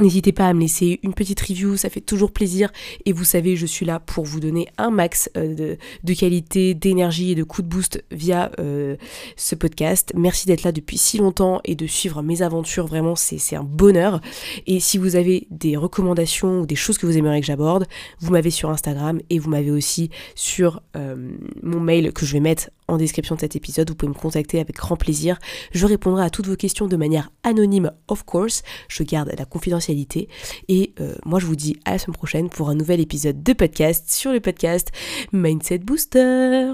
N'hésitez pas à me laisser une petite review, ça fait toujours plaisir. Et vous savez, je suis là pour vous donner un max euh, de, qualité, d'énergie et de coup de boost via euh, ce podcast. Merci d'être là depuis si longtemps et de suivre mes aventures. Vraiment, c'est un bonheur. Et si vous avez des recommandations ou des choses que vous aimeriez que j'aborde, vous m'avez sur Instagram et vous m'avez aussi sur euh, mon mail que je vais mettre en description de cet épisode. Vous pouvez me contacter avec grand plaisir. Je répondrai à toutes vos questions de manière anonyme, of course. Je garde la confidentialité. Et euh, moi, je vous dis à la semaine prochaine pour un nouvel épisode de podcast sur le podcast Mindset Booster.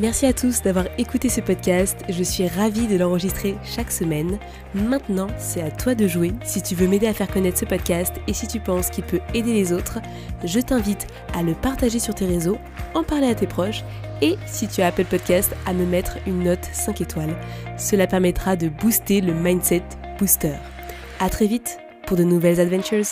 Merci à tous d'avoir écouté ce podcast, je suis ravie de l'enregistrer chaque semaine. Maintenant, c'est à toi de jouer. Si tu veux m'aider à faire connaître ce podcast et si tu penses qu'il peut aider les autres, je t'invite à le partager sur tes réseaux, en parler à tes proches et si tu as Apple Podcast, à me mettre une note 5 étoiles. Cela permettra de booster le mindset booster. A très vite pour de nouvelles adventures.